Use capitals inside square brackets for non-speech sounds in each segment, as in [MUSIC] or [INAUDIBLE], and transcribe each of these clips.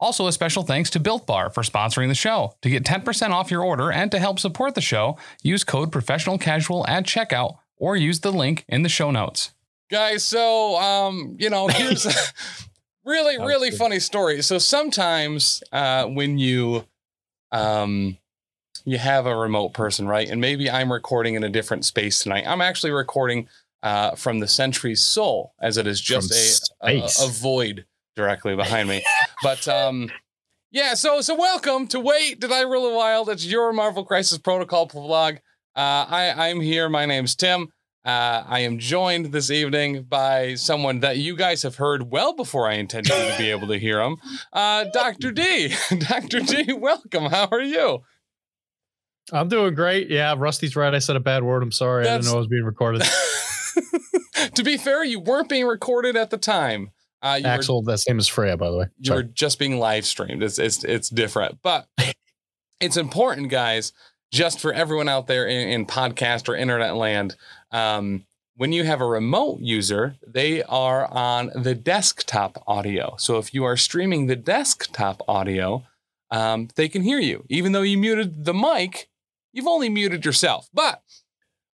Also, a special thanks to Built Bar for sponsoring the show. To get 10% off your order and to help support the show, use code professional casual at checkout or use the link in the show notes. Guys, so um, you know, [LAUGHS] here's a really, really funny story. So sometimes uh when you um you have a remote person, right? And maybe I'm recording in a different space tonight. I'm actually recording uh, from the Sentry's Soul, as it is just a, a, a void directly behind me. [LAUGHS] but um, yeah, so so welcome to Wait Did I Roll a Wild? It's your Marvel Crisis Protocol vlog. Uh, I I'm here. My name's Tim. Uh, I am joined this evening by someone that you guys have heard well before I intended you to be able to hear him. Uh, Dr. D. [LAUGHS] Dr. D, welcome. How are you? I'm doing great. Yeah, Rusty's right. I said a bad word. I'm sorry. I didn't know I was being recorded. [LAUGHS] to be fair, you weren't being recorded at the time. Uh, Axel, were, that same as Freya, by the way. You were just being live streamed. It's it's it's different, but [LAUGHS] it's important, guys. Just for everyone out there in, in podcast or internet land, um, when you have a remote user, they are on the desktop audio. So if you are streaming the desktop audio, um, they can hear you, even though you muted the mic. You've only muted yourself, but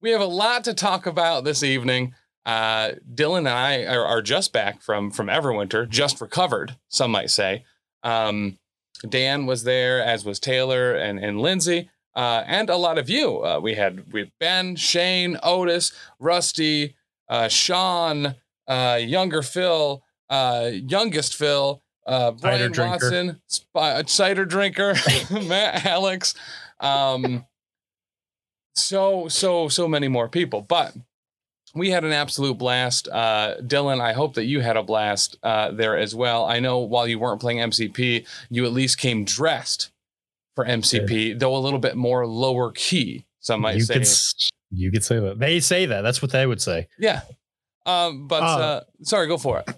we have a lot to talk about this evening. Uh, Dylan and I are, are, just back from from Everwinter, just recovered. Some might say. Um, Dan was there, as was Taylor and and Lindsay, uh, and a lot of you. Uh, we had we Ben, Shane, Otis, Rusty, uh, Sean, uh, younger Phil, uh, youngest Phil, uh, Brian cider Watson, sp- cider drinker, [LAUGHS] Matt, Alex. Um, so so so many more people, but we had an absolute blast. Uh, Dylan, I hope that you had a blast uh, there as well. I know while you weren't playing MCP, you at least came dressed for MCP, though a little bit more lower key. Some might you say. Could, you could say that. They say that. That's what they would say. Yeah. Um, but uh, uh, sorry, go for it.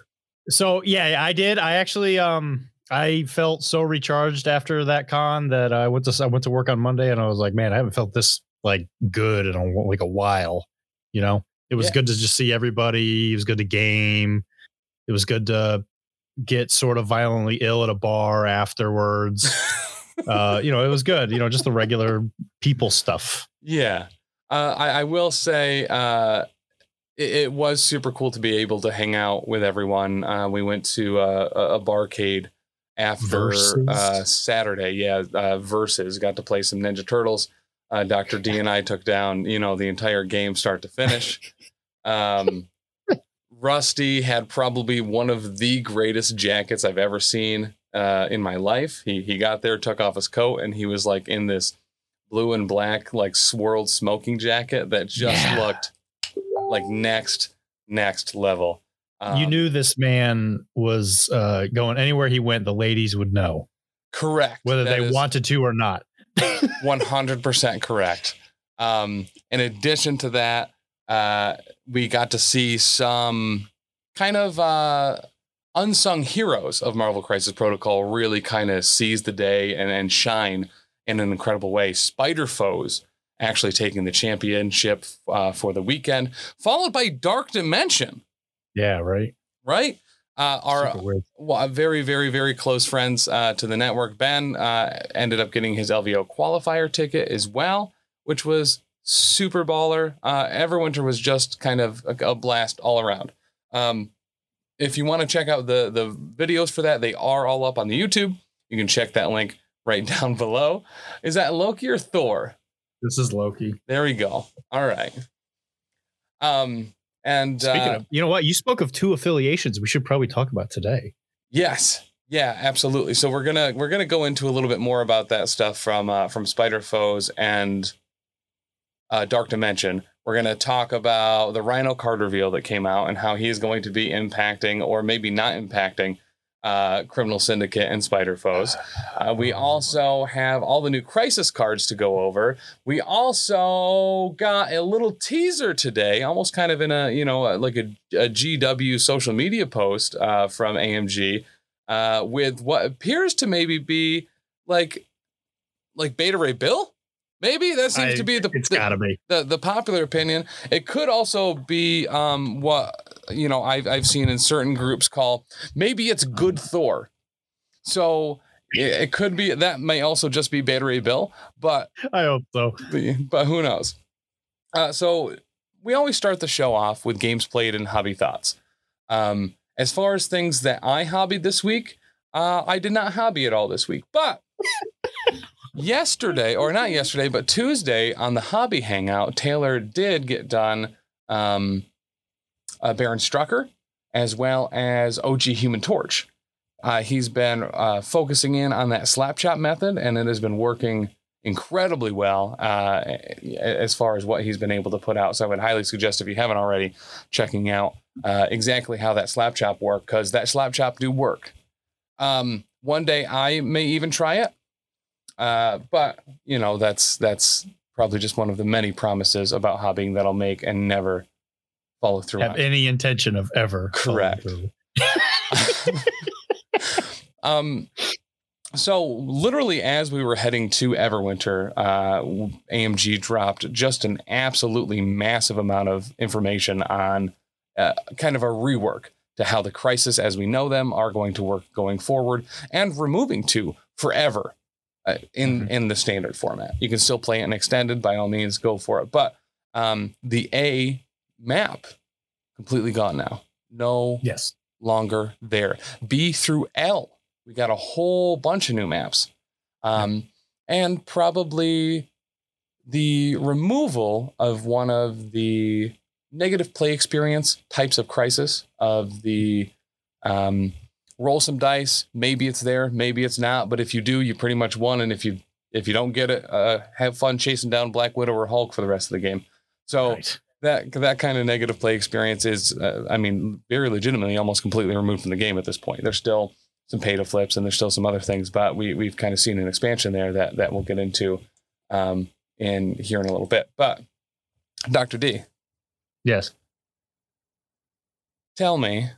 So yeah, I did. I actually um I felt so recharged after that con that I went to I went to work on Monday and I was like, man, I haven't felt this like good in a, like a while. You know, it was yeah. good to just see everybody. It was good to game. It was good to get sort of violently ill at a bar afterwards. uh, you know, it was good. You know, just the regular people stuff. Yeah, uh, I, I, will say uh, it, it, was super cool to be able to hang out with everyone. Uh, we went to uh, a, a barcade after uh, Saturday. Yeah, uh, versus got to play some Ninja Turtles. Uh, Dr. D and I took down, you know, the entire game start to finish. Um, Rusty had probably one of the greatest jackets I've ever seen uh, in my life. He he got there, took off his coat, and he was like in this blue and black, like swirled smoking jacket that just yeah. looked like next next level. Um, you knew this man was uh, going anywhere he went. The ladies would know. Correct. Whether that they wanted to or not. 100% correct. Um, in addition to that, uh, we got to see some kind of uh, unsung heroes of Marvel Crisis Protocol really kind of seize the day and, and shine in an incredible way. Spider Foes actually taking the championship uh, for the weekend, followed by Dark Dimension. Yeah, right. Right? Uh, our well, very, very, very close friends uh, to the network, Ben, uh, ended up getting his LVO qualifier ticket as well, which was super baller. Uh, Everwinter was just kind of a, a blast all around. Um, if you want to check out the the videos for that, they are all up on the YouTube. You can check that link right [LAUGHS] down below. Is that Loki or Thor? This is Loki. There we go. All right. Um, and speaking uh, of, you know what? You spoke of two affiliations we should probably talk about today. Yes. Yeah, absolutely. So we're gonna we're gonna go into a little bit more about that stuff from uh, from Spider Foes and uh, Dark Dimension. We're gonna talk about the Rhino card reveal that came out and how he is going to be impacting or maybe not impacting uh, Criminal Syndicate and Spider Foes. Uh, we also have all the new Crisis cards to go over. We also got a little teaser today, almost kind of in a you know like a, a GW social media post uh, from AMG uh, with what appears to maybe be like like Beta Ray Bill. Maybe that seems I- to be the, It's the gotta be. the the popular opinion. It could also be um, what you know I've I've seen in certain groups call maybe it's good Thor. So it, it could be that may also just be Ray Bill, but I hope so. but who knows? Uh, so we always start the show off with games played and hobby thoughts. Um, as far as things that I hobbied this week, uh, I did not hobby at all this week. But [LAUGHS] yesterday, or not yesterday, but Tuesday on the hobby hangout, Taylor did get done um, uh, Baron Strucker as well as OG Human Torch. Uh, he's been uh, focusing in on that slap chop method, and it has been working incredibly well uh, as far as what he's been able to put out. So I would highly suggest if you haven't already, checking out uh, exactly how that slap chop work because that slap chop do work. Um, one day I may even try it, uh, but you know that's that's probably just one of the many promises about hobbying that I'll make and never follow through. Have on. any intention of ever. Correct. [LAUGHS] um, so literally as we were heading to Everwinter, uh, AMG dropped just an absolutely massive amount of information on uh, kind of a rework to how the crisis as we know them are going to work going forward and removing two forever uh, in Mhm. in the standard format. You can still play it in extended by all means, go for it. But um, the A map completely gone now. No Yes. longer there. B through L, we got a whole bunch of new maps. Um, and probably the removal of one of the negative play experience types of crisis of the um, roll some dice. Maybe it's there, maybe it's not. But if you do, you pretty much won. And if you if you don't get it, uh, have fun chasing down Black Widow or Hulk for the rest of the game. So Right. That that kind of negative play experience is, uh, I mean, very legitimately almost completely removed from the game at this point. There's still some pay to flips and there's still some other things, but we we've kind of seen an expansion there that that we'll get into um, in here in a little bit. But Dr. D, Yes. tell me,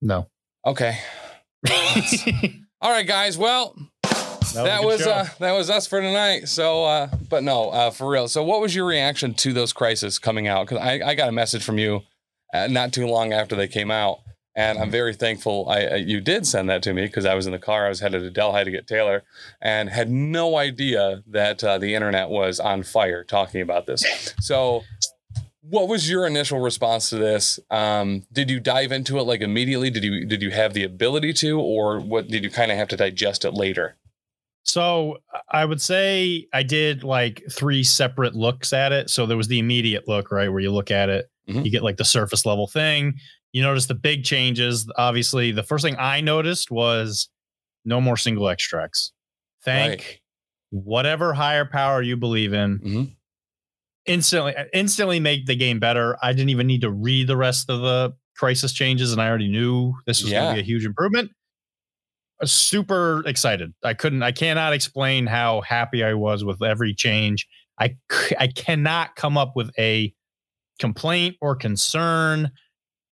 No. okay, [LAUGHS] all right, guys. Well, that was uh, that was us for tonight. So, uh, but no, uh, for real. So, what was your reaction to those crises coming out? Because I, I got a message from you uh, not too long after they came out, and I'm very thankful I uh, you did send that to me because I was in the car. I was headed to Delhi to get Taylor, and had no idea that uh, the internet was on fire talking about this. So. What was your initial response to this? Um, did you dive into it like immediately? Did you did you have the ability to, or what did you kind of have to digest it later? So I would say I did like three separate looks at it. So there was the immediate look, right, where you look at it, Mhm. you get like the surface level thing. You notice the big changes. Obviously, the first thing I noticed was no more single extracts. Thank Right. whatever higher power you believe in. Mhm. Instantly, instantly make the game better. I didn't even need to read the rest of the crisis changes, and I already knew this was going to be a huge improvement. Was super excited. I couldn't. I cannot explain how happy I was with every change. I, I cannot come up with a complaint or concern.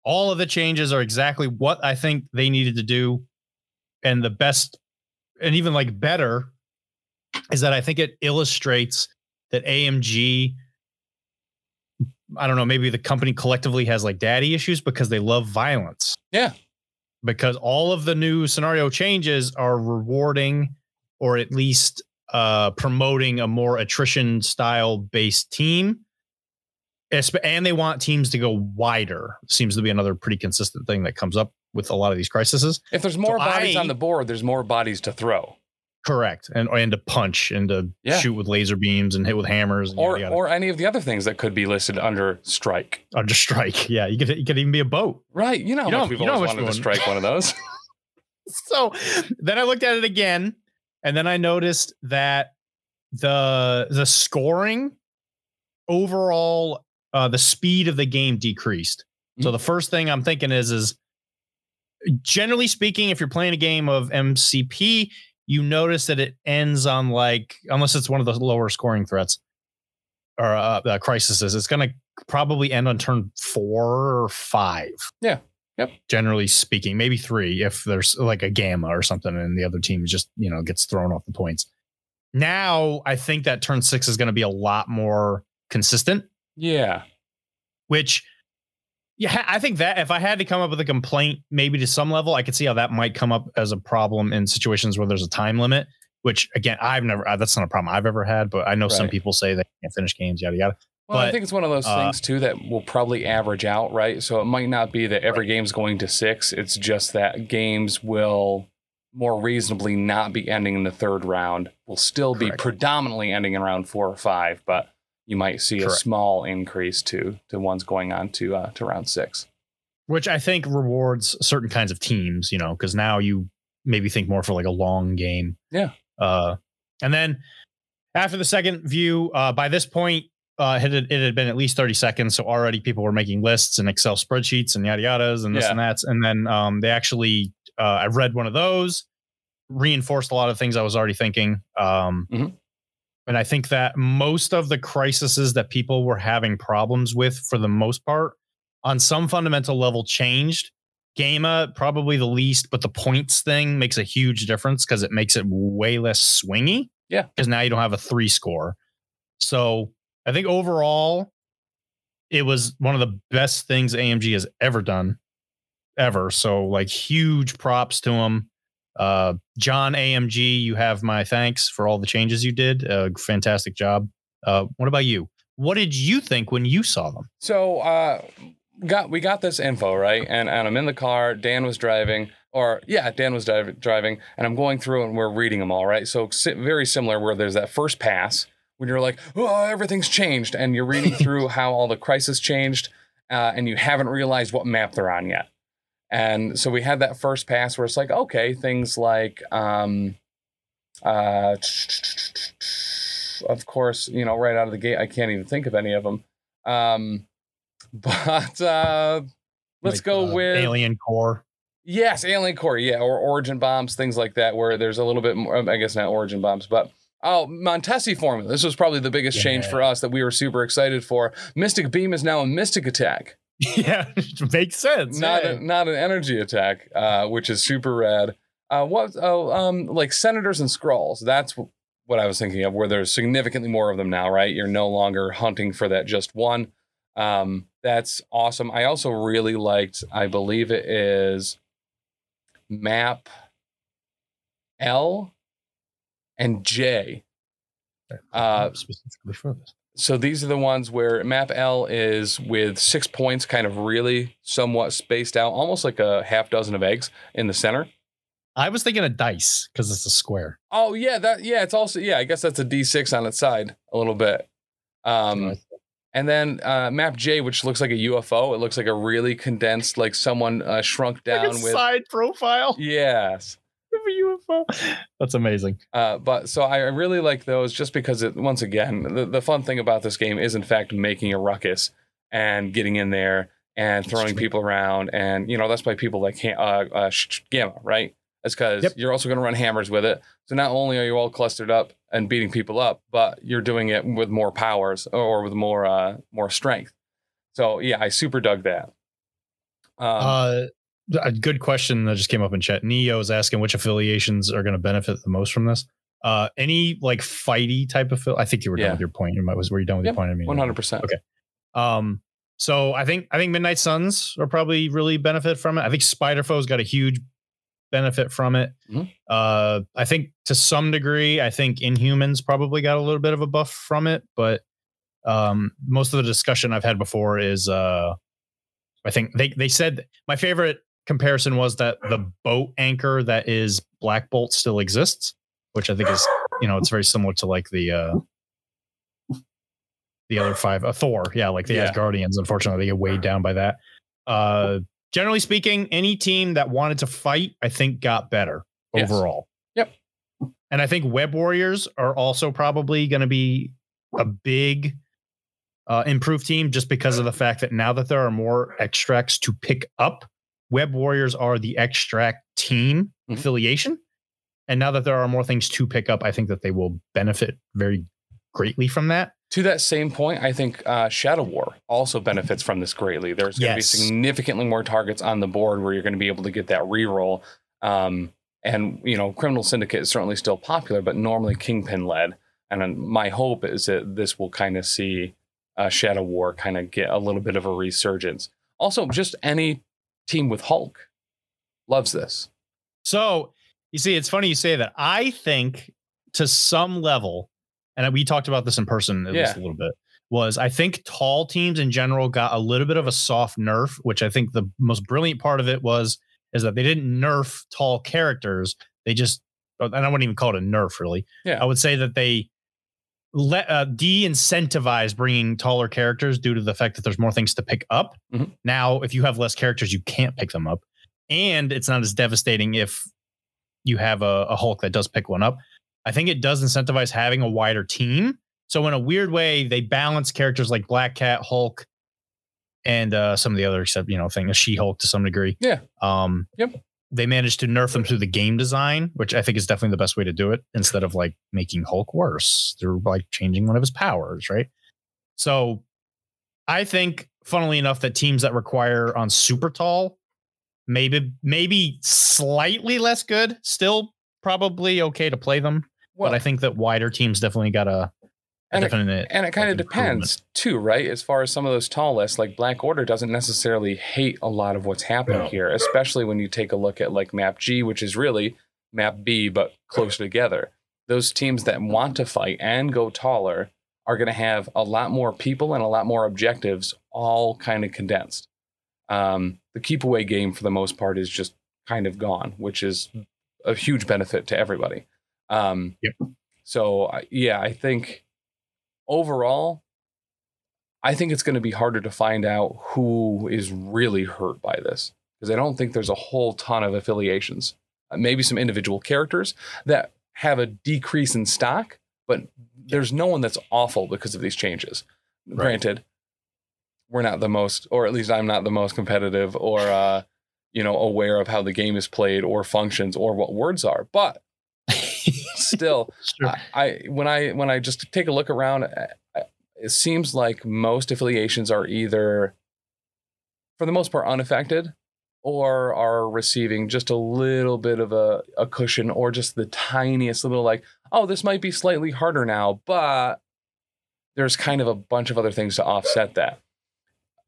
All of the changes are exactly what I think they needed to do, and the best, and even like better, is that I think it illustrates that AMG. I don't know. Maybe the company collectively has like daddy issues because they love violence Yeah. Because all of the new scenario changes are rewarding or at least uh, promoting a more attrition style based team. And they want teams to go wider. Seems to be another pretty consistent thing that comes up with a lot of these crises. If there's more So bodies I- on the board, there's more bodies to throw, Correct. And and to punch and to Yeah. shoot with laser beams and hit with hammers and or yada, or any of the other things that could be listed under strike. Under strike. [LAUGHS] Yeah, you could you could even be a boat. Right. You know how You know- much we've always wanted to strike one of [LAUGHS] those. so then I looked at it again, and then I noticed that the the scoring overall, uh, the speed of the game decreased. So the first thing I'm thinking is is generally speaking, if you're playing a game of MCP, you notice that it ends on like unless it's one of the lower scoring threats or uh, uh, crises, it's going to probably end on turn four or five. Yeah. Yep. Generally speaking, maybe three if there's like a gamma or something, and the other team just you know gets thrown off the points. Now I think that turn six is going to be a lot more consistent. Yeah. Which, yeah, I think that if I had to come up with a complaint, maybe to some level, I could see how that might come up as a problem in situations where there's a time limit. Which again, I've never. That's not a problem I've ever had, but I know some people say they can't finish games, yada yada. Well, I think it's one of those uh, things too that will probably average out, right? So it might not be that every game's going to six. It's just that games will more reasonably not be ending in the third round. Will still be Correct. predominantly ending in round four or five, but you might see a small increase to to ones going on to uh, to round six. which I think rewards certain kinds of teams, you know, because now you maybe think more for like a long game. Yeah. Uh, and then after the second view, uh, by this point, uh, it, had, it had been at least 30 seconds. So already people were making lists and Excel spreadsheets and yada yadas and this Yeah. and that. And then um, they actually, uh, I read one of those, reinforced a lot of things I was already thinking. Um, Mhm. And I think that most of the crises that people were having problems with, for the most part, on some fundamental level changed. Gamma probably the least, but the points thing makes a huge difference because it makes it way less swingy. Yeah. Because now you don't have a three score. So I think overall, it was one of the best things AMG has ever done, ever. So like huge props to him. Uh, John AMG, you have my thanks for all the changes you did. Uh, fantastic job. Uh, what about you? What did you think when you saw them? So uh got we got this info, right? And and I'm in the car, Dan was driving or yeah, Dan was driv- driving and I'm going through and we're reading them all, right? So very similar where there's that first pass when you're like, "Oh, everything's changed." And you're reading [LAUGHS] through how all the crisis changed uh, and you haven't realized what map they're on yet. And so we had that first pass where it's like, okay, things like um uh of course, you know, right out of the gate, I can't even think of any of them. Um, [LAUGHS] but uh, let's Like, go uh, with Alien Core. yes, alien core, yeah, or origin bombs, things like that, where there's a little bit more. I guess not origin bombs, but oh, Montesi formula. This was probably the biggest change for us that we were super excited for. Mystic beam is now a mystic attack, [LAUGHS] yeah, it [LAUGHS] makes sense. not yeah. a, not an energy attack, uh, which is super rad. Uh, what? Oh, um, like senators and scrolls. That's wh- what I was thinking of. Where there's significantly more of them now, right? You're no longer hunting for that just one. Um, that's awesome. I also really liked. I believe it is map L and J. Uh, specifically for this. So these are the ones where map L is with six points, kind of really somewhat spaced out, almost like a half dozen of eggs in the center. I was thinking of dice because it's a square. Oh yeah, that yeah, it's also yeah. I guess that's a D six on its side a little bit. Um, and then uh, map J, which looks like a UFO. It looks like a really condensed, like someone uh, shrunk down Like a with. side profile Yes. [LAUGHS] UFO. That's amazing. Uh, but so I really like those just because it once again the, the fun thing about this game is in fact making a ruckus and getting in there and throwing people around and you know that's why people like uh, uh, gamma right it's because Yep. you're also going to run hammers with it so not only are you all clustered up and beating people up but you're doing it with more powers or with more uh more strength so yeah I super dug that um, uh, a good question that just came up in chat. Neo is asking which affiliations are going to benefit the most from this. Uh, any like fighty type of. I think you were done with your point. You might was were you done with Yep, your point? I mean, 100% Okay. Um, so I think I think Midnight Suns are probably really benefit from it. I think Spider Foe's got a huge benefit from it. Mhm. Uh, I think to some degree, I think Inhumans probably got a little bit of a buff from it, but um, most of the discussion I've had before is uh, I think they they said my favorite comparison was that the boat anchor that is Black Bolt still exists, which I think is you know it's very similar to like the uh the other five uh, Thor, yeah, like the Yeah. Asgardians. Unfortunately, they get weighed down by that. Uh, generally speaking, any team that wanted to fight, I think, got better Yes. overall. Yep. And I think Web Warriors are also probably going to be a big uh, improved team just because of the fact that now that there are more extracts to pick up, Web Warriors are the extract team Mhm. affiliation. And now that there are more things to pick up, I think that they will benefit very greatly from that. To that same point, I think uh, Shadow War also benefits from this greatly. There's going to Yes. be significantly more targets on the board where you're going to be able to get that reroll. Um, and you know, Criminal Syndicate is certainly still popular, but normally Kingpin led. And my hope is that this will kind of see uh, Shadow War kind of get a little bit of a resurgence. Also, just any team with Hulk loves this. So you see, it's funny you say that. I think to some level, and we talked about this in person at least a little bit, was I think tall teams in general got a little bit of a soft nerf, which I think the most brilliant part of it was is that they didn't nerf tall characters. They just, and I wouldn't even call it a nerf really. Yeah. I would say that they let uh, de-incentivize bringing taller characters due to the fact that there's more things to pick up. Mhm. Now, if you have less characters, you can't pick them up, and it's not as devastating if you have a, a Hulk that does pick one up. I think it does incentivize having a wider team. So in a weird way, they balance characters like Black Cat, Hulk, and uh, some of the other except you know things, She Hulk to some degree. Yeah. Um. Yep. They managed to nerf them through the game design, which I think is definitely the best way to do it. Instead of like making Hulk worse, they're like changing one of his powers, right? So, I think, funnily enough, that teams that require on super tall, maybe maybe slightly less good, still probably okay to play them. Well, but I think that wider teams definitely got a, a And it- And it kind of like, depends too, right? As far as some of those tall lists, like Black Order doesn't necessarily hate a lot of what's happening No. here, especially when you take a look at like Map G, which is really Map B, but closer together. Those teams that want to fight and go taller are going to have a lot more people and a lot more objectives, all kind of condensed. Um, the keep away game, for the most part, is just kind of gone, which is a huge benefit to everybody. Um, Yep. So, yeah, I think overall, I think it's going to be harder to find out who is really hurt by this because I don't think there's a whole ton of affiliations. Uh, maybe some individual characters that have a decrease in stock, but there's no one that's awful because of these changes. Right. Granted, we're not the most, or at least I'm not the most competitive or, uh, you know, aware of how the game is played or functions or what words are, but still, [LAUGHS] Sure. I, I when I when I just take a look around, I- I- it seems like most affiliations are either, for the most part, unaffected, or are receiving just a little bit of a, a cushion, or just the tiniest little like, oh, this might be slightly harder now, but there's kind of a bunch of other things to offset that.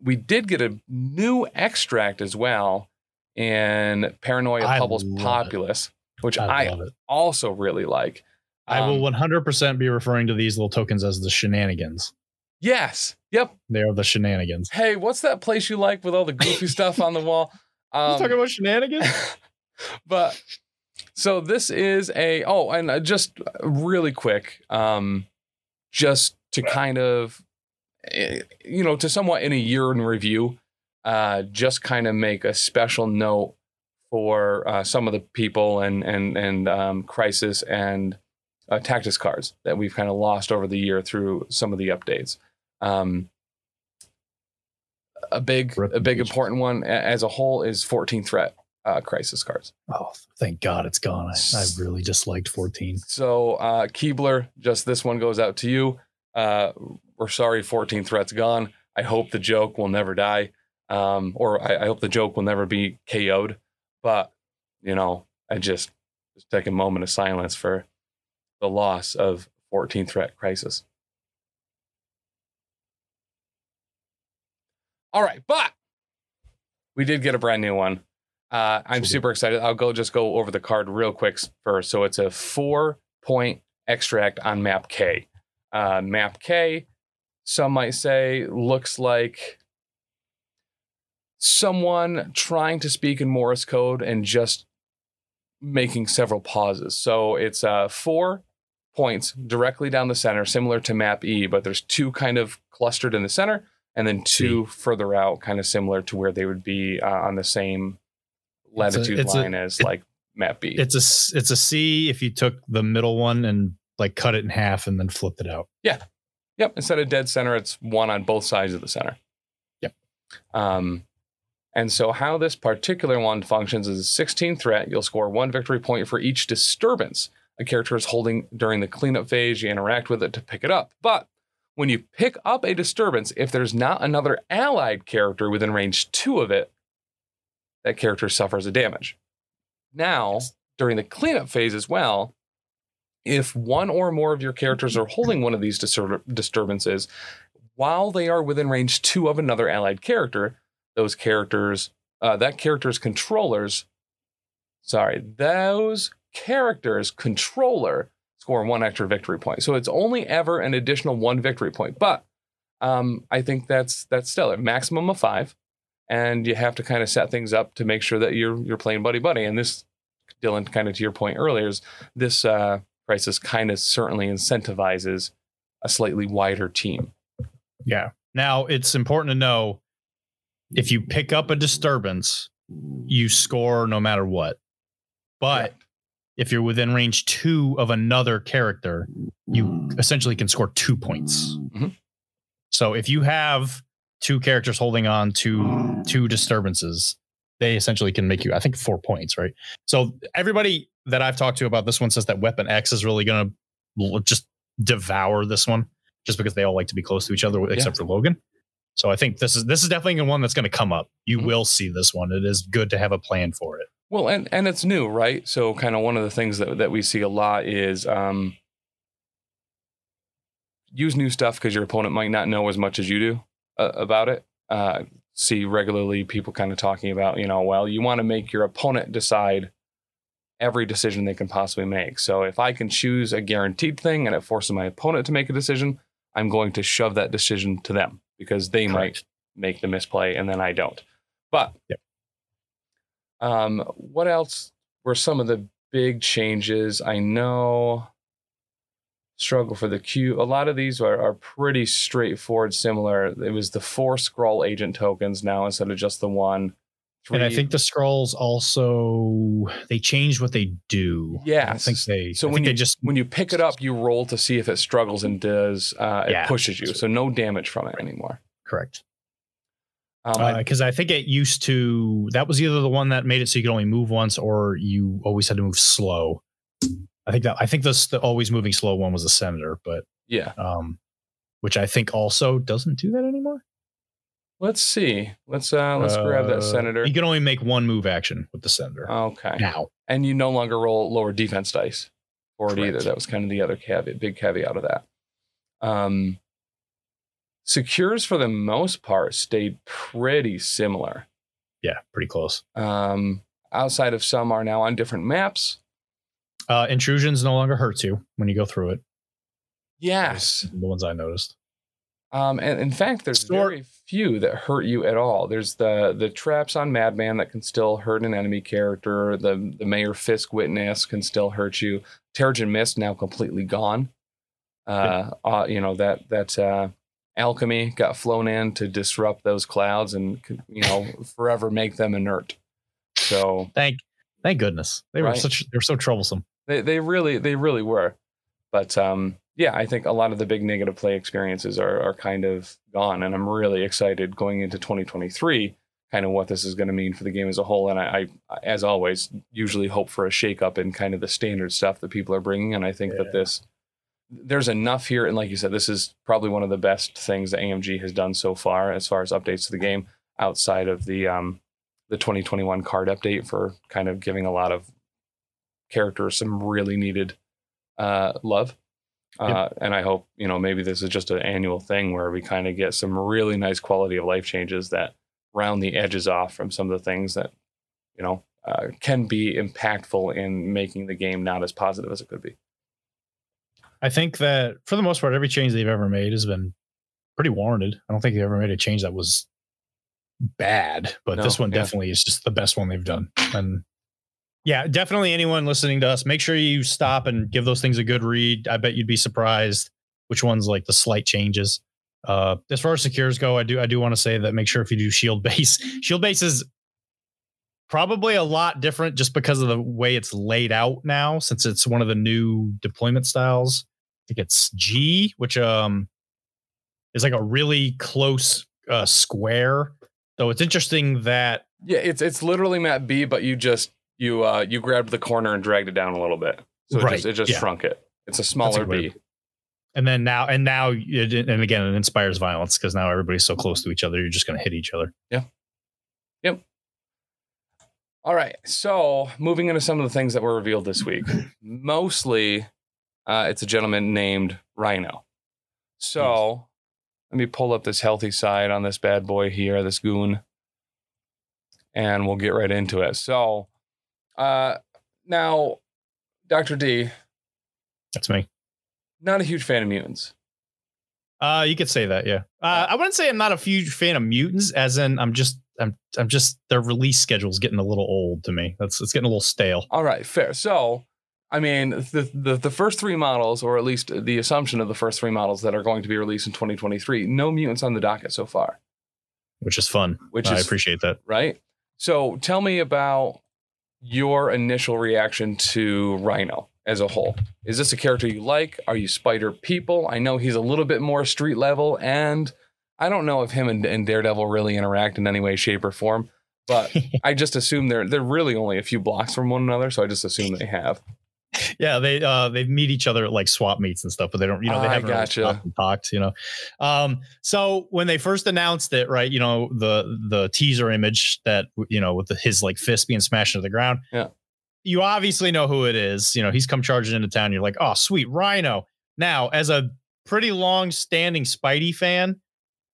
We did get a new extract as well in Paranoia it. Populous, which I I also really like. I Um, will 100% be referring to these little tokens as the shenanigans. Yes. Yep. They are the shenanigans. Hey, what's that place you like with all the goofy [LAUGHS] stuff on the wall? you Um, talking about shenanigans? [LAUGHS] but so this is a oh, and uh, just really quick, um, just to kind of, eh, you know, to somewhat in a year in review, uh, just kind of make a special note for uh, some of the people and and and um, crisis and uh, tactics cards that we've kind of lost over the year through some of the updates. Um, a big, a big important one as a whole is 14 threat uh, crisis cards. oh, thank God it's gone. I, I really disliked 14. So uh, Keebler, just this one goes out to you. Uh, we're sorry, 14 threats gone. I hope the joke will never die, um, or I, I hope the joke will never be KO'd. But you know, I just just take a moment of silence for the loss of 14 threat crisis. All right, but we did get a brand new one. Uh, I'm super excited. I'll go just go over the card real quick first. So it's a four point extract on map K. Uh, map K, some might say, looks like someone trying to speak in Morse code and just making several pauses. So it's uh, four points directly down the center, similar to map E, but there's two kind of clustered in the center and then two further out, kind of similar to where they would be uh, on the same latitude it's a- line as it- like map B. It's a it's a C if you took the middle one and like cut it in half and then flipped it out. Yeah. Yep. Instead of dead center, it's one on both sides of the center. Yep. Um, and so how this particular one functions is a 16 threat. You'll score one victory point for each disturbance a character is holding during the cleanup phase. You interact with it to pick it up. But when you pick up a disturbance, if there's not another allied character within range two of it, that character suffers a damage. Now, during the cleanup phase as well, if one or more of your characters are holding one of these disturb- disturbances, while they are within range two of another allied character, those characters, uh, that character's controllers, sorry, those characters' controller score one extra victory point. So it's only ever an additional one victory point. But um, I think that's that's stellar. Maximum of five, and you have to kind of set things up to make sure that you're you're playing buddy buddy. And this, Dylan, kind of to your point earlier, is this uh, crisis kind of certainly incentivizes a slightly wider team. Yeah. Now it's important to know if you pick up a disturbance, you score no matter what. But Correct. if you're within range two of another character, you essentially can score two points. Mhm. So if you have two characters holding on to two disturbances, they essentially can make you, I think, four points, right? So everybody that I've talked to about this one says that Weapon X is really going to just devour this one, just because they all like to be close to each other, except for Logan. So I think this is this is definitely one that's going to come up. You Mhm. will see this one. It is good to have a plan for it. Well, and and it's new, right? So kind of one of the things that that we see a lot is um, use new stuff because your opponent might not know as much as you do uh, about it. Uh, see regularly people kind of talking about, you know, well, you want to make your opponent decide every decision they can possibly make. So if I can choose a guaranteed thing and it forces my opponent to make a decision, I'm going to shove that decision to them because they might make the misplay and then I don't. But Yep. um, what else were some of the big changes? I know struggle for the queue. A lot of these are, are pretty straightforward, similar. It was the four scroll agent tokens now instead of just the one. And I think the scrolls also they change what they do. Yeah, I think they. So I when you they just when you pick it up, you roll to see if it struggles and does uh, it Yeah. pushes you. So no damage from it anymore. correct Um, I- because I think it used to. That was either the one that made it so you could only move once, or you always had to move slow. I think that I think this the always moving slow one was the senator, but yeah. um, which I think also doesn't do that anymore. Let's see. Let's uh let's grab that Uh, senator. You can only make one move action with the senator Okay. now. And you no longer roll lower defense dice for it either. That was kind of the other caveat, big caveat of that. Um, secures for the most part stayed pretty similar. Yeah, pretty close. Um, outside of some are now on different maps. Uh, intrusions no longer hurts you when you go through it. Yes. The ones I noticed. Um, and in fact, there's very few that hurt you at all. There's the the traps on Madman that can still hurt an enemy character. The the Mayor Fisk witness can still hurt you. Terrigen Mist now completely gone. Uh, uh, you know that that uh, alchemy got flown in to disrupt those clouds and you know [LAUGHS] forever make them inert. So Thank, thank goodness. They were Right. such. They were so troublesome. they they really they really were, but um, yeah, I think a lot of the big negative play experiences are are kind of gone, and I'm really excited going into 2023. Kind of what this is going to mean for the game as a whole, and I, I, as always, usually hope for a shakeup in kind of the standard stuff that people are bringing, and I think that this there's enough here, and like you said, this is probably one of the best things that AMG has done so far as far as updates to the game, outside of the um the 2021 card update for kind of giving a lot of characters some really needed uh, love. Uh, and I hope, you know, maybe this is just an annual thing where we kind of get some really nice quality of life changes that round the edges off from some of the things that, you know, uh, can be impactful in making the game not as positive as it could be. I think that for the most part, every change they've ever made has been pretty warranted. I don't think they ever made a change that was bad, but No, this one yeah. definitely is just the best one they've done. And yeah, definitely anyone listening to us, make sure you stop and give those things a good read. I bet you'd be surprised which ones like the slight changes. Uh, as far as secures go, I do I do want to say that make sure if you do shield [LAUGHS] base, shield base is probably a lot different just because of the way it's laid out now, since it's one of the new deployment styles. I think it's G, which um is like a really close uh, square. Though it's interesting that Yeah, it's it's literally map B, but you just you uh you grabbed the corner and dragged it down a little bit. So it Right, just it just yeah. shrunk it. It's a smaller good way B. and then now and now it, and again it inspires violence because now everybody's so close to each other you're just going to hit each other Yeah. Yep. All right. So moving into some of the things that were revealed this week. [CLEARS THROAT] Mostly uh it's a gentleman named Rhino. So let me pull up this healthy side on this bad boy here, this goon. And we'll get right into it. So uh now Dr. D, that's me not a huge fan of mutants. uh you could say that yeah uh, i wouldn't say i'm not a huge fan of mutants as in i'm just i'm i'm just their release schedule's getting a little old to me that's it's getting a little stale All right, fair. So, I mean, the, the the first three models, or at least the assumption of the first three models that are going to be released in 2023, no mutants on the docket so far, which is fun which i is appreciate that right. So, tell me about your initial reaction to Rhino as a whole. Is this a character you like? Are you Spider people? I know he's a little bit more street level, and I don't know if him and, and Daredevil really interact in any way, shape, or form. But [LAUGHS] I just assume they're they're really only a few blocks from one another, so I just assume they have. Yeah they uh they meet each other at like swap meets and stuff but they don't you know they haven't really gotcha. and talked you know um so when they first announced it right you know the the teaser image that you know with the, his like fist being smashed into the ground Yeah. you obviously know who it is you know he's come charging into town you're like oh sweet rhino now as a pretty long standing spidey fan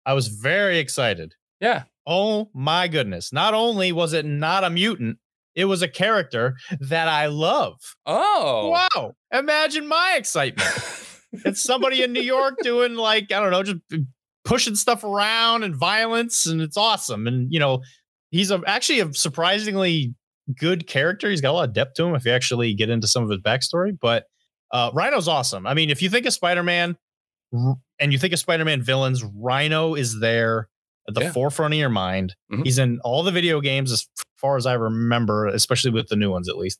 i was very excited Yeah. Oh my goodness. Not only was it not a mutant, it was a character that I love. Oh. Wow. Imagine my excitement. it's somebody in New York [LAUGHS] doing like, I don't know, just pushing stuff around and violence, and it's awesome. And, you know, he's a, actually a surprisingly good character. He's got a lot of depth to him if you actually get into some of his backstory. But uh, Rhino's awesome. I mean, if you think of Spider Man and you think of Spider Man villains, Rhino is there at the Yeah. forefront of your mind. Mhm. He's in all the video games as far as I remember, especially with the new ones at least.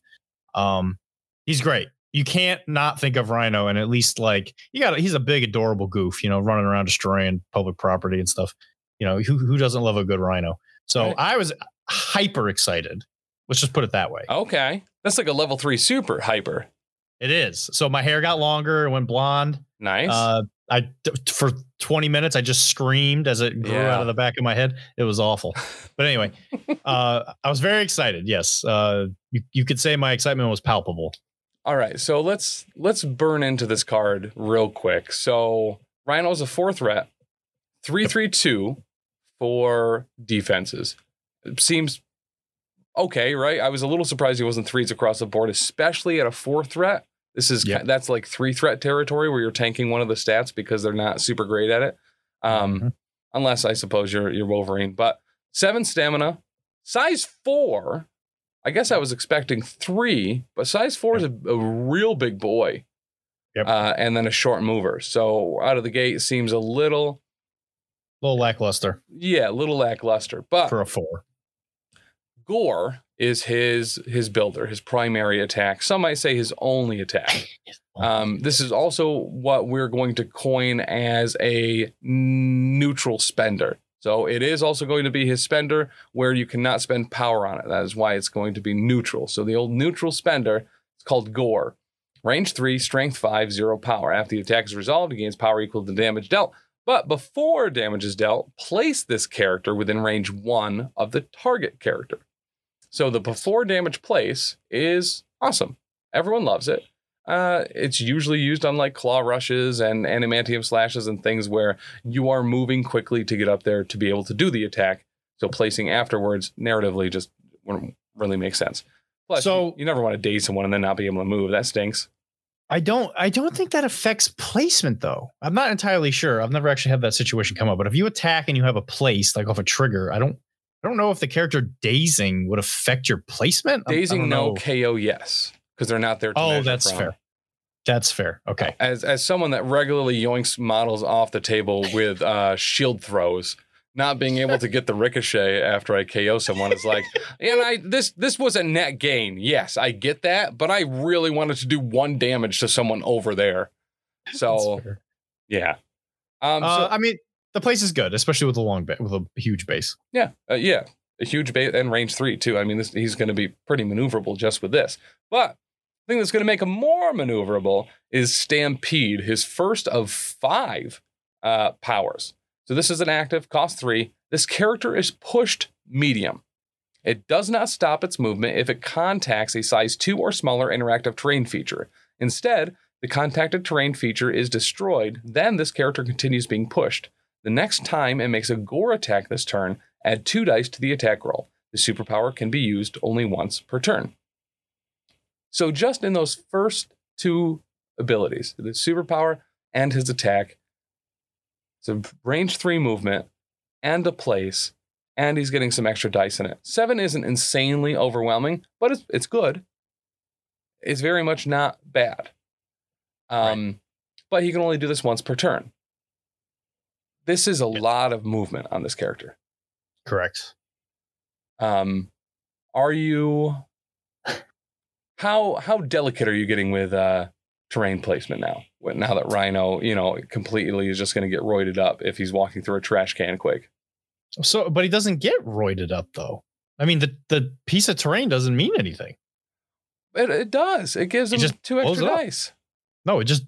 Um, he's great. You can't not think of Rhino, and at least like you got. He's a big, adorable goof, you know, running around destroying public property and stuff. You know, who who doesn't love a good Rhino? So Right. I was hyper excited. Let's just put it that way. Okay. That's like a level three super hyper. It is. So my hair got longer, it went blonde. Nice. Uh, I for 20 minutes I just screamed as it grew Yeah. out of the back of my head. It was awful. But anyway, [LAUGHS] uh, I was very excited. Yes, uh, you you could say my excitement was palpable. All right. So let's let's burn into this card real quick. So Rhino's a four threat, three three two for defenses. It seems okay, right? I was a little surprised he wasn't threes across the board, especially at a four threat. This is Yep. that's like three threat territory where you're tanking one of the stats because they're not super great at it. Um, Mhm. unless I suppose you're you're Wolverine. But seven stamina, size four. I guess I was expecting three, but size four is a, a real big boy. Yep. Uh, and then a short mover. So out of the gate seems a little, a little lackluster yeah, a little lackluster. But for a four. Gore is his his builder, his primary attack. Some might say his only attack. [LAUGHS] Um, this is also what we're going to coin as a neutral spender. So it is also going to be his spender where you cannot spend power on it. That is why it's going to be neutral. So the old neutral spender is called Gore. Range 3, strength 5, 0 power. After the attack is resolved, it gains power equal to the damage dealt. But before damage is dealt, place this character within range 1 of the target character. So the before damage place is awesome. Everyone loves it. Uh, it's usually used on like claw rushes and adamantium slashes and things where you are moving quickly to get up there to be able to do the attack. So placing afterwards narratively just wouldn't really make sense. Plus, So- you, you never want to daze someone and then not be able to move. That stinks. I don't I don't think that affects placement though. I'm not entirely sure. I've never actually had that situation come up. But if you attack and you have a place like off a trigger, I don't I don't know if the character dazing would affect your placement. Dazing no, know. KO yes, because they're not there. To Oh, that's from. fair. That's fair. Okay. As as someone that regularly yoinks models off the table with uh, shield throws, not being able to get the ricochet after I KO someone is like, [LAUGHS] and I this this was a net gain. Yes, I get that, but I really wanted to do one damage to someone over there. So yeah, um, Uh, so, I mean, the place is good, especially with a long ba- with a huge base. yeah, uh, yeah, a huge base and range three too. I mean, this, he's going to be pretty maneuverable just with this. But the thing that's going to make him more maneuverable is Stampede, his first of five uh, powers. So this is an active, cost three. This character is pushed medium. It does not stop its movement if it contacts a size 2 or smaller interactive terrain feature. Instead, the contacted terrain feature is destroyed, then this character continues being pushed. The next time it makes a gore attack this turn, add 2 dice to the attack roll. The superpower can be used only once per turn. So, just in those first two abilities, the superpower and his attack, it's a range 3 movement and a place and he's getting some extra dice in it. Seven isn't insanely overwhelming, but it's it's good. It's very much not bad. Um, but he can only do this once per turn. This is a lot of movement on this character. Correct. Um, are you how how delicate are you getting with uh, terrain placement now? Now that Rhino, you know, completely is just going to get roided up if he's walking through a trash can quick. So, but he doesn't get roided up though. I mean, the the piece of terrain doesn't mean anything. It, it does. It gives It him just two extra dice. No, it just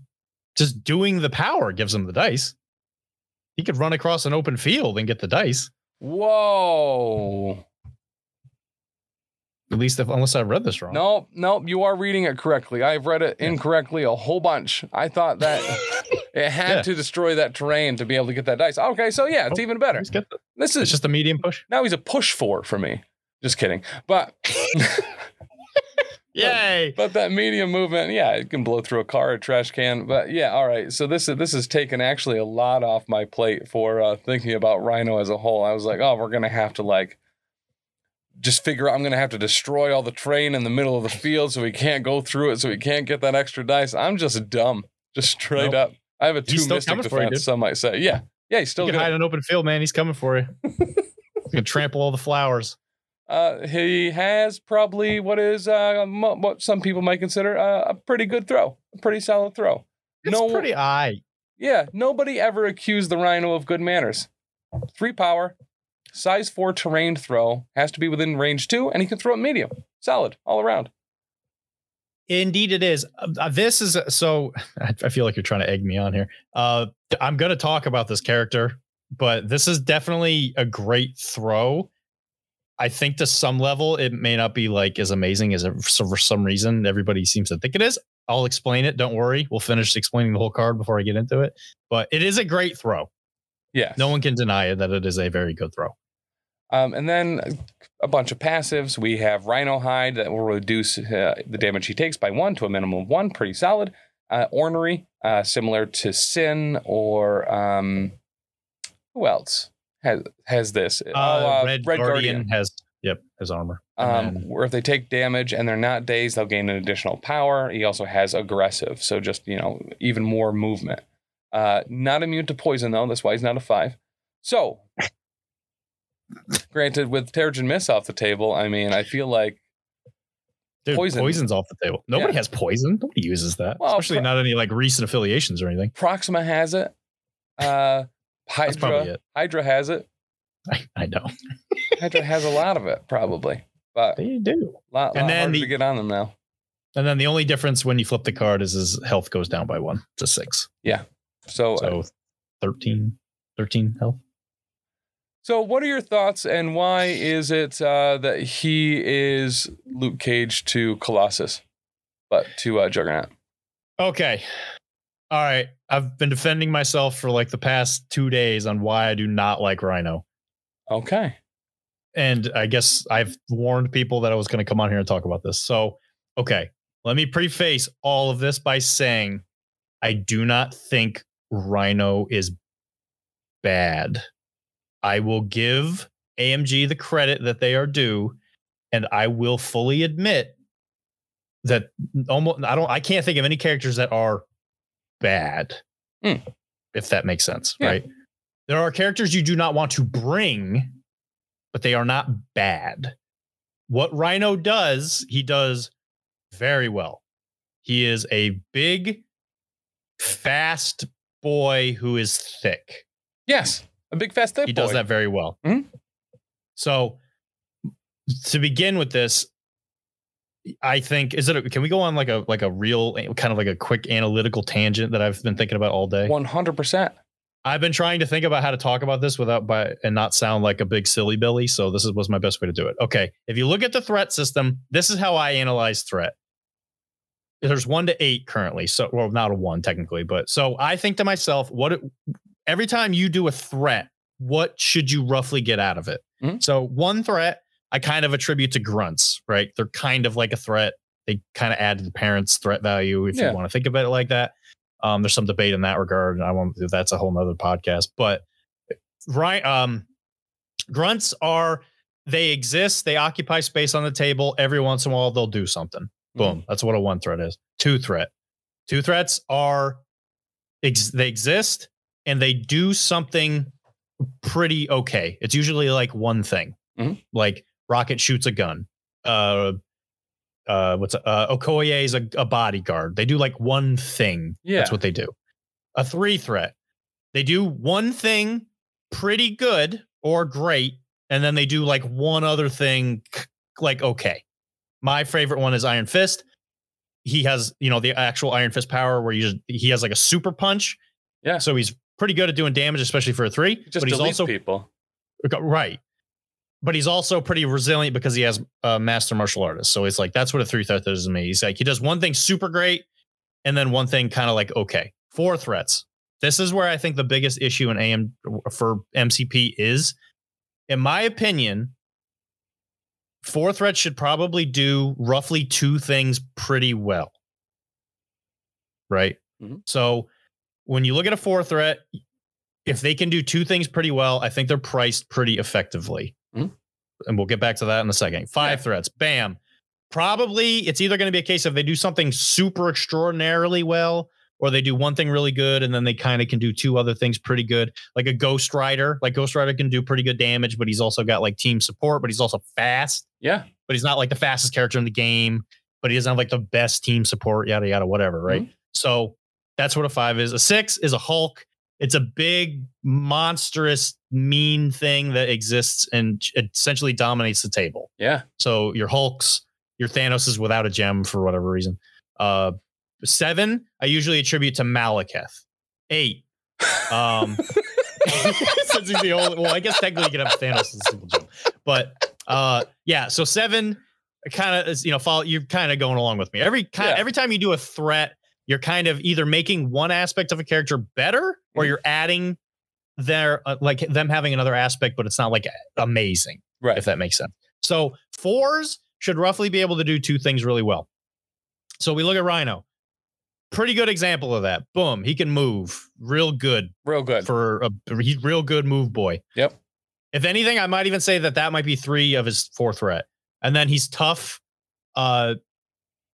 just doing the power gives him the dice. He could run across an open field and get the dice. Whoa. At least if unless I read this wrong. No, no, you are reading it correctly. I've read it incorrectly a whole bunch. I thought that [LAUGHS] it had Yeah. to destroy that terrain to be able to get that dice. Okay, so yeah, it's Oh, even better. The- This it's is just a medium push. now he's a push four for me. Just kidding. But [LAUGHS] Yay! but that medium movement, yeah, it can blow through a car, a trash can. But yeah, all right. So this is this has taken actually a lot off my plate for uh, thinking about Rhino as a whole. I was like, oh, we're gonna have to like just figure out I'm gonna have to destroy all the train in the middle of the field so we can't go through it, so we can't get that extra dice. I'm just dumb, just straight Nope. up. I have a two mystic for you, defense. some might say, yeah, yeah, he's still you can hide in an open field, man. He's coming for you. [LAUGHS] He's gonna trample all the flowers. Uh, he has probably what is uh, what some people might consider uh, a pretty good throw, a pretty solid throw. It's no, pretty eye. yeah, nobody ever accused the Rhino of good manners. Three power, size four terrain throw has to be within range two, and he can throw it medium, solid all around. Indeed, it is. Uh, this is so. [LAUGHS] I I feel like you're trying to egg me on here. Uh, I'm going to talk about this character, but this is definitely a great throw. I think to some level, it may not be like as amazing as it, so for some reason everybody seems to think it is. I'll explain it. Don't worry. We'll finish explaining the whole card before I get into it. But it is a great throw. Yeah. No one can deny it that it is a very good throw. Um, and then a bunch of passives. We have Rhino Hide that will reduce uh, the damage he takes by one to a minimum of one. Pretty solid. Uh, Ornery, uh, similar to Sin or um, who else has has this? Uh, Oh, Red, Guardian, has yep has armor. Um, then- where if they take damage and they're not dazed, they'll gain an additional power. He also has aggressive, so just you know even more movement. Uh, not immune to poison though. That's why he's not a five. So, [LAUGHS] granted, with Terrigen Mist off the table, I mean, I feel like Dude, poison. poison's off the table. Nobody Yeah. has poison. Nobody uses that. Well, Especially pro- not any like recent affiliations or anything. Proxima has it. Uh, That's probably Hydra, it. Hydra has it. I, I know. Hydra has a lot of it, probably, but a They do. lot, And lot then harder the- to get on them now. And then the only difference when you flip the card is his health goes down by one to six. Yeah. So, So 13, 13 health. So, what are your thoughts, and why is it uh, that he is Luke Cage to Colossus, but to uh, Juggernaut? Okay. All right. I've been defending myself for like the past two days on why I do not like Rhino. Okay. and I guess I've warned people that I was going to come on here and talk about this. So, okay, let me preface all of this by saying I do not think Rhino is bad. I will give AMG the credit that they are due, and I will fully admit that almost I don't I can't think of any characters that are bad. Hmm. If that makes sense, Yeah. right? There are characters you do not want to bring, but they are not bad. What Rhino does, he does very well. He is a big, fast boy who is thick. Yes, a big fast thick boy. He does that very well. Mhm. So to begin with this, I think is it a, can we go on like a like a real kind of like a quick analytical tangent that I've been thinking about all day? One hundred percent. I've been trying to think about how to talk about this without by and not sound like a big silly billy. So this is, was my best way to do it. Okay, if you look at the threat system, this is how I analyze threat. There's one to eight currently, so well, not a one technically, but so I think to myself, what it- every time you do a threat, what should you roughly get out of it? Mhm. So one threat, I kind of attribute to grunts, right? They're kind of like a threat. They kind of add to the parents' threat value if Yeah. you want to think about it like that. Um, there's some debate in that regard, and I won't. That's a whole nother podcast. But right, um, grunts are they exist. They occupy space on the table. Every once in a while, they'll do something. Boom. That's what a one threat is. Two threat. Two threats are ex- they exist and they do something pretty okay. It's usually like one thing. Mhm. Like Rocket shoots a gun. Uh uh what's uh Okoye is a, a bodyguard. They do like one thing. Yeah. That's what they do. A three threat. They do one thing pretty good or great, and then they do like one other thing like okay. My favorite one is Iron Fist. He has, you know, the actual Iron Fist power where you just, he has like a super punch. Yeah. So he's pretty good at doing damage, especially for a three. He just but he's also people. right. But he's also pretty resilient because he has a master martial artist. So it's like that's what a three threat does to me. He's like he does one thing super great, and then one thing kind of like okay. Four threats. This is where I think the biggest issue in AM for MCP is, in my opinion, four threats should probably do roughly two things pretty well. Right. Mhm. So when you look at a four threat, if they can do two things pretty well, I think they're priced pretty effectively. Mhm. And we'll get back to that in a second. Five Yeah. threats, bam. Probably it's either going to be a case of they do something super extraordinarily well, or they do one thing really good and then they kind of can do two other things pretty good. Like a Ghost Rider. Like Ghost Rider can do pretty good damage, but he's also got like team support, but he's also fast, Yeah. but he's not like the fastest character in the game, but he doesn't have like the best team support, yada yada, whatever, right? So that's what a five is. A six is a Hulk. It's a big, monstrous, mean thing that exists and essentially dominates the table. Yeah. So your Hulks, your Thanos is without a gem for whatever reason. Uh, seven, I usually attribute to Malekith. Eight, um, [LAUGHS] since he's the only. Well, I guess technically you can have Thanos as a single gem, but uh, yeah. So seven, kind of is you know follow. You're kind of going along with me. Every kind Yeah. every time you do a threat, you're kind of either making one aspect of a character better, or Mhm. you're adding their uh, like them having another aspect, but it's not like amazing Right. if that makes sense. So fours should roughly be able to do two things really well. So we look at Rhino. Pretty good example of that. Boom, he can move real good Real good. for a he's real good move boy. Yep. If anything, I might even say that that might be three of his four threat, and then he's tough, uh,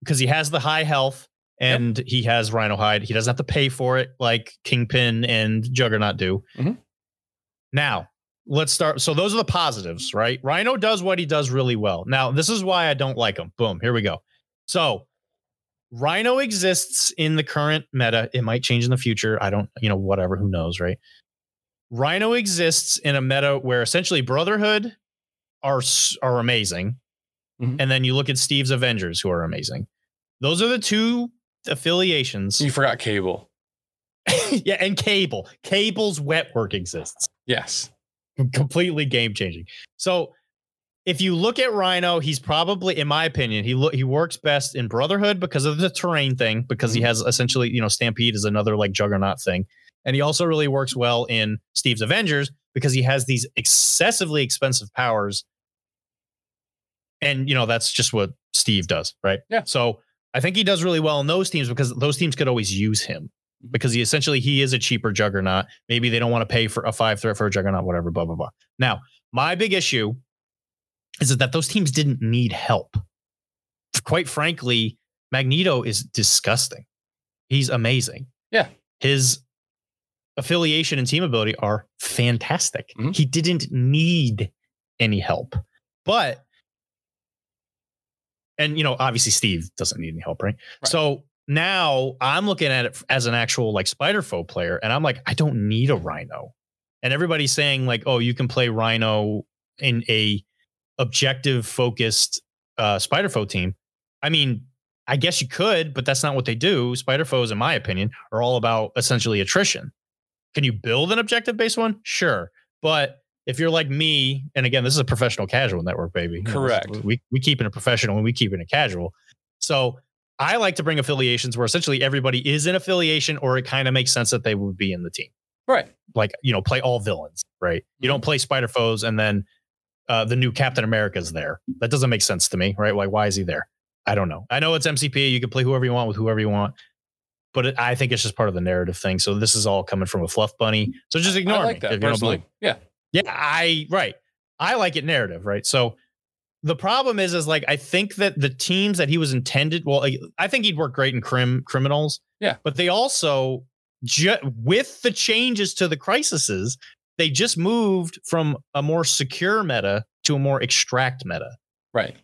because he has the high health and he has Rhino hide. He doesn't have to pay for it like Kingpin and Juggernaut do. Mhm. Now let's start. So those are the positives, right? Rhino does what he does really well. Now this is why I don't like him. Boom, here we go. So Rhino exists in the current meta. It might change in the future. I don't, you know, whatever, who knows, right? Rhino exists in a meta where essentially Brotherhood are are amazing. Mhm. And then you look at Steve's Avengers who are amazing. Those are the two affiliations. You forgot cable. [LAUGHS] yeah, and Cable. Cable's wet work exists Yes. completely game changing. So if you look at Rhino, he's probably, in my opinion, he lo- he works best in Brotherhood because of the terrain thing, because he Mhm. has essentially, you know, Stampede is another like Juggernaut thing, and he also really works well in Steve's Avengers because he has these excessively expensive powers, and you know that's just what Steve does, right? Yeah. So I think he does really well in those teams because those teams could always use him because he essentially he is a cheaper juggernaut. Maybe they don't want to pay for a five threat for a juggernaut, whatever, blah blah blah. Now, my big issue is that those teams didn't need help. Quite frankly, Magneto is disgusting. He's amazing. Yeah. His affiliation and team ability are fantastic. Mhm. He didn't need any help. But and you know, obviously Steve doesn't need any help, right? Right. So now I'm looking at it as an actual like spider foe player, and I'm like, I don't need a rhino. And everybody's saying, like, oh, you can play rhino in a objective focused uh spider foe team. I mean, I guess you could, but that's not what they do. Spider foes, in my opinion, are all about essentially attrition. Can you build an objective based one? Sure. But if you're like me, and again, this is a professional casual network, baby. You know, Correct. We we keep it a professional and we keep it a casual. So I like to bring affiliations where essentially everybody is in affiliation, or it kind of makes sense that they would be in the team. Right. Like, you know, play all villains, right? You don't play spider foes and then uh, the new Captain America is there. That doesn't make sense to me, right? Like, why is he there? I don't know. I know it's MCP. You can play whoever you want with whoever you want, but it, I think it's just part of the narrative thing. So this is all coming from a fluff bunny. So just ignore I like me that if you don't personally. believe. Yeah. Yeah, I right. I like it narrative, right? So the problem is, is like I think that the teams that he was intended. Well, I- think he'd work great in crim criminals. Yeah. but they also ju- with the changes to the crises, they just moved from a more secure meta to a more extract meta. Right.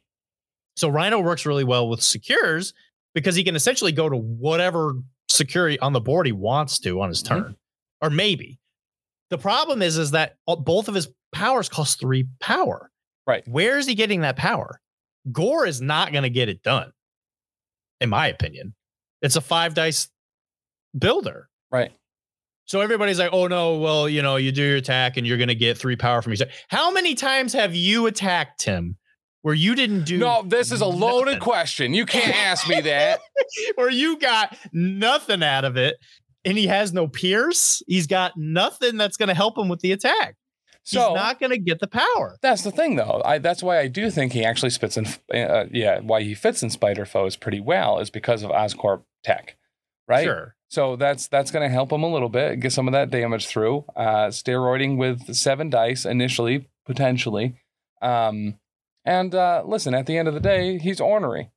So Rhino works really well with secures because he can essentially go to whatever security on the board he wants to on his Mhm. turn, or maybe. The problem is, is that uh, both of his powers cost three power. Right. Where is he getting that power? Gore is not going to get it done, in my opinion. It's a five dice builder. Right. So everybody's like, oh no, well, you know, you do your attack and you're going to get three power from each. How many times have you attacked him where you didn't do No, this is a loaded nothing? question. You can't ask me that. [LAUGHS] where you got nothing out of it and he has no pierce. He's got nothing that's going to help him with the attack. So He's not going to get the power. That's the thing, though. I, that's why I do think he actually fits in. Uh, yeah, why he fits in Spider Foes pretty well is because of Oscorp tech, right? Sure. So that's that's going to help him a little bit, get some of that damage through. Uh, steroiding with seven dice initially, potentially. Um, and uh, listen, at the end of the day, he's ornery.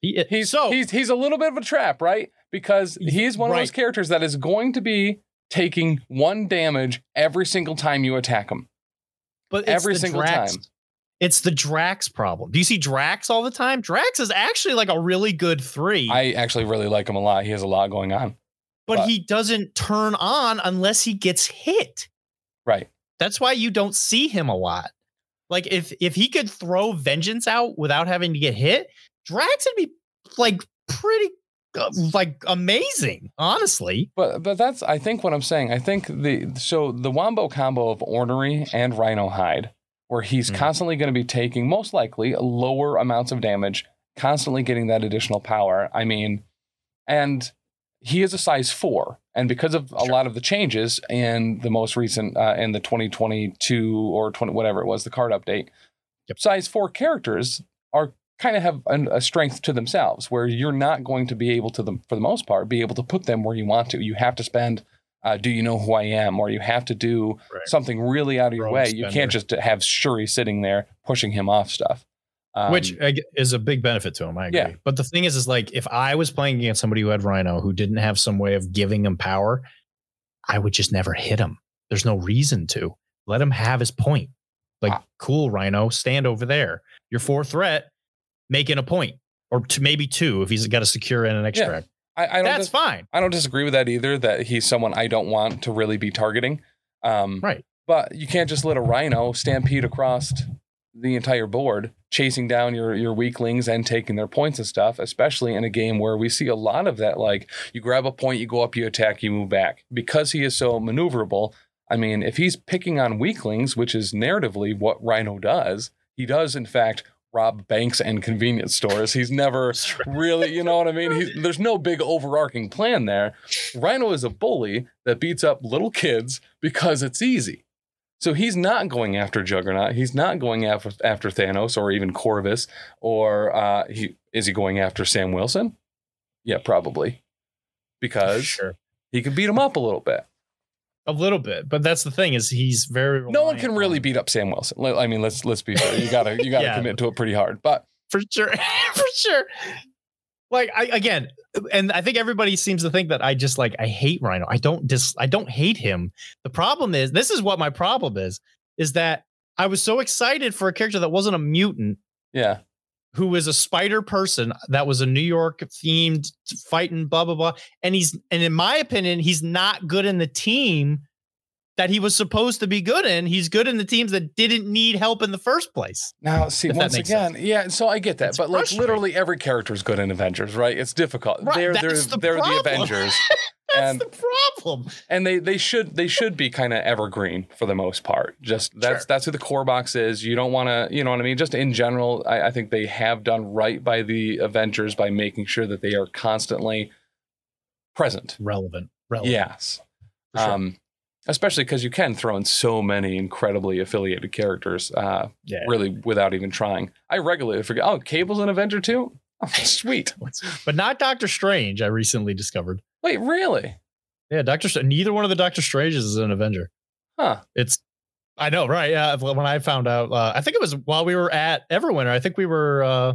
He, He's so he's he's a little bit of a trap, right? Because he's one of those characters that is going to be taking one damage every single time you attack him. but every single Drax- time. It's the Drax problem. Do you see Drax all the time? Drax is actually like a really good three, I actually really like him a lot. He has a lot going on. but but- he doesn't turn on unless he gets hit. Right. That's why you don't see him a lot. Like if if he could throw vengeance out without having to get hit, Drax would be like pretty like amazing, honestly. But but that's I think what I'm saying. I think the so the wombo combo of ornery and rhino hide, where he's Mhm. constantly going to be taking most likely lower amounts of damage, constantly getting that additional power. I mean, and he is a size four, and because of a Sure. lot of the changes in the most recent uh, in the 2022 or 20 whatever it was the card update, Yep. size four characters are kind of have an, a strength to themselves where you're not going to be able to them for the most part be able to put them where you want to you have to spend uh, do you know who i am or you have to do Right. something really out of your way you can't just have shuri sitting there pushing him off stuff um, which is a big benefit to him. I agree. Yeah. But the thing is, is like if I was playing against somebody who had Rhino who didn't have some way of giving him power, I would just never hit him. There's no reason to let him have his point. Like, Ah. cool, Rhino, stand over there. Your four threat, making a point, or two, maybe two if he's got a secure and an extract. I, I don't That's dis- fine. I don't disagree with that either. That he's someone I don't want to really be targeting. Um, Right. But you can't just let a rhino stampede across the entire board, chasing down your your weaklings and taking their points and stuff. Especially in a game where we see a lot of that. Like you grab a point, you go up, you attack, you move back. Because he is so maneuverable. I mean, if he's picking on weaklings, which is narratively what Rhino does, he does in fact rob banks and convenience stores. He's never [LAUGHS] really, you know what I mean? He's, [LAUGHS] there's no big overarching plan there. Rhino is a bully that beats up little kids because it's easy. So he's not going after Juggernaut. He's not going after after Thanos or even Corvus or uh, he is he going after Sam Wilson? Yeah, probably because Sure. he could beat him up a little bit. A little bit, but that's the thing is he's very. No one can really on- beat up Sam Wilson. I mean, let's let's be fair. You gotta you gotta [LAUGHS] Yeah. commit to it pretty hard. But for sure, [LAUGHS] for sure. like I again, and I think everybody seems to think that I just like I hate Rhino. I don't dis I don't hate him. The problem is this is what my problem is is that I was so excited for a character that wasn't a mutant Yeah. Who was a spider person that was a New York themed fighting blah blah blah and he's and in my opinion he's not good in the team that he was supposed to be good in. He's good in the teams that didn't need help in the first place. Now, see, once again, yeah. So I get that, It's but like literally every character is good in Avengers, right? It's difficult. Right, they're they're the they're the problem. Avengers, [LAUGHS] That's and the problem. and they they should they should be kind of evergreen for the most part. Just that's Sure. that's who the core box is. You don't want to, you know what I mean. Just in general, I, I think they have done right by the Avengers by making sure that they are constantly present. Relevant. Relevant. Yes. sure. Um, especially because you can throw in so many incredibly affiliated characters, uh, yeah. really without even trying. I regularly forget. Oh, Cable's an Avenger too. Oh, [LAUGHS] sweet. [LAUGHS] But not Doctor Strange, I recently discovered. Wait, really? Yeah, Doctor Str- neither one of the Doctor Stranges is an Avenger. Huh? It's I know, right? Yeah, when I found out, uh, I think it was while we were at Everwinter. I think we were uh,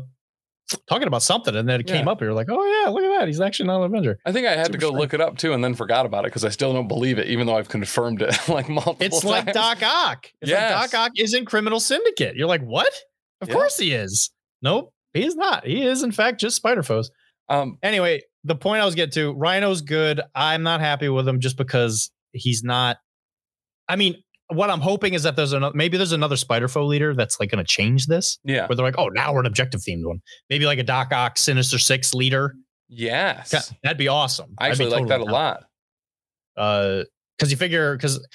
talking about something, and then it came Yeah. up. We were like, "Oh yeah, look at that! He's actually not an Avenger." I think I had to go strange. look it up too, and then forgot about it because I still don't believe it, even though I've confirmed it [LAUGHS] like multiple It's times. like Doc Ock. It's Yes. like Doc Ock is in Criminal Syndicate. You're like, what? Of Yeah. course he is. Nope, he is not. He is in fact just Spider Foes. Um, Anyway, the point I was getting to, Rhino's good. I'm not happy with him just because he's not. I mean, what I'm hoping is that there's another maybe there's another Spider Foe leader that's like going to change this. yeah. Where they're like, oh, now we're an objective themed one. Maybe like a Doc Ock Sinister Six leader. Yes. That'd be awesome. I actually like that a lot. Uh, because you figure because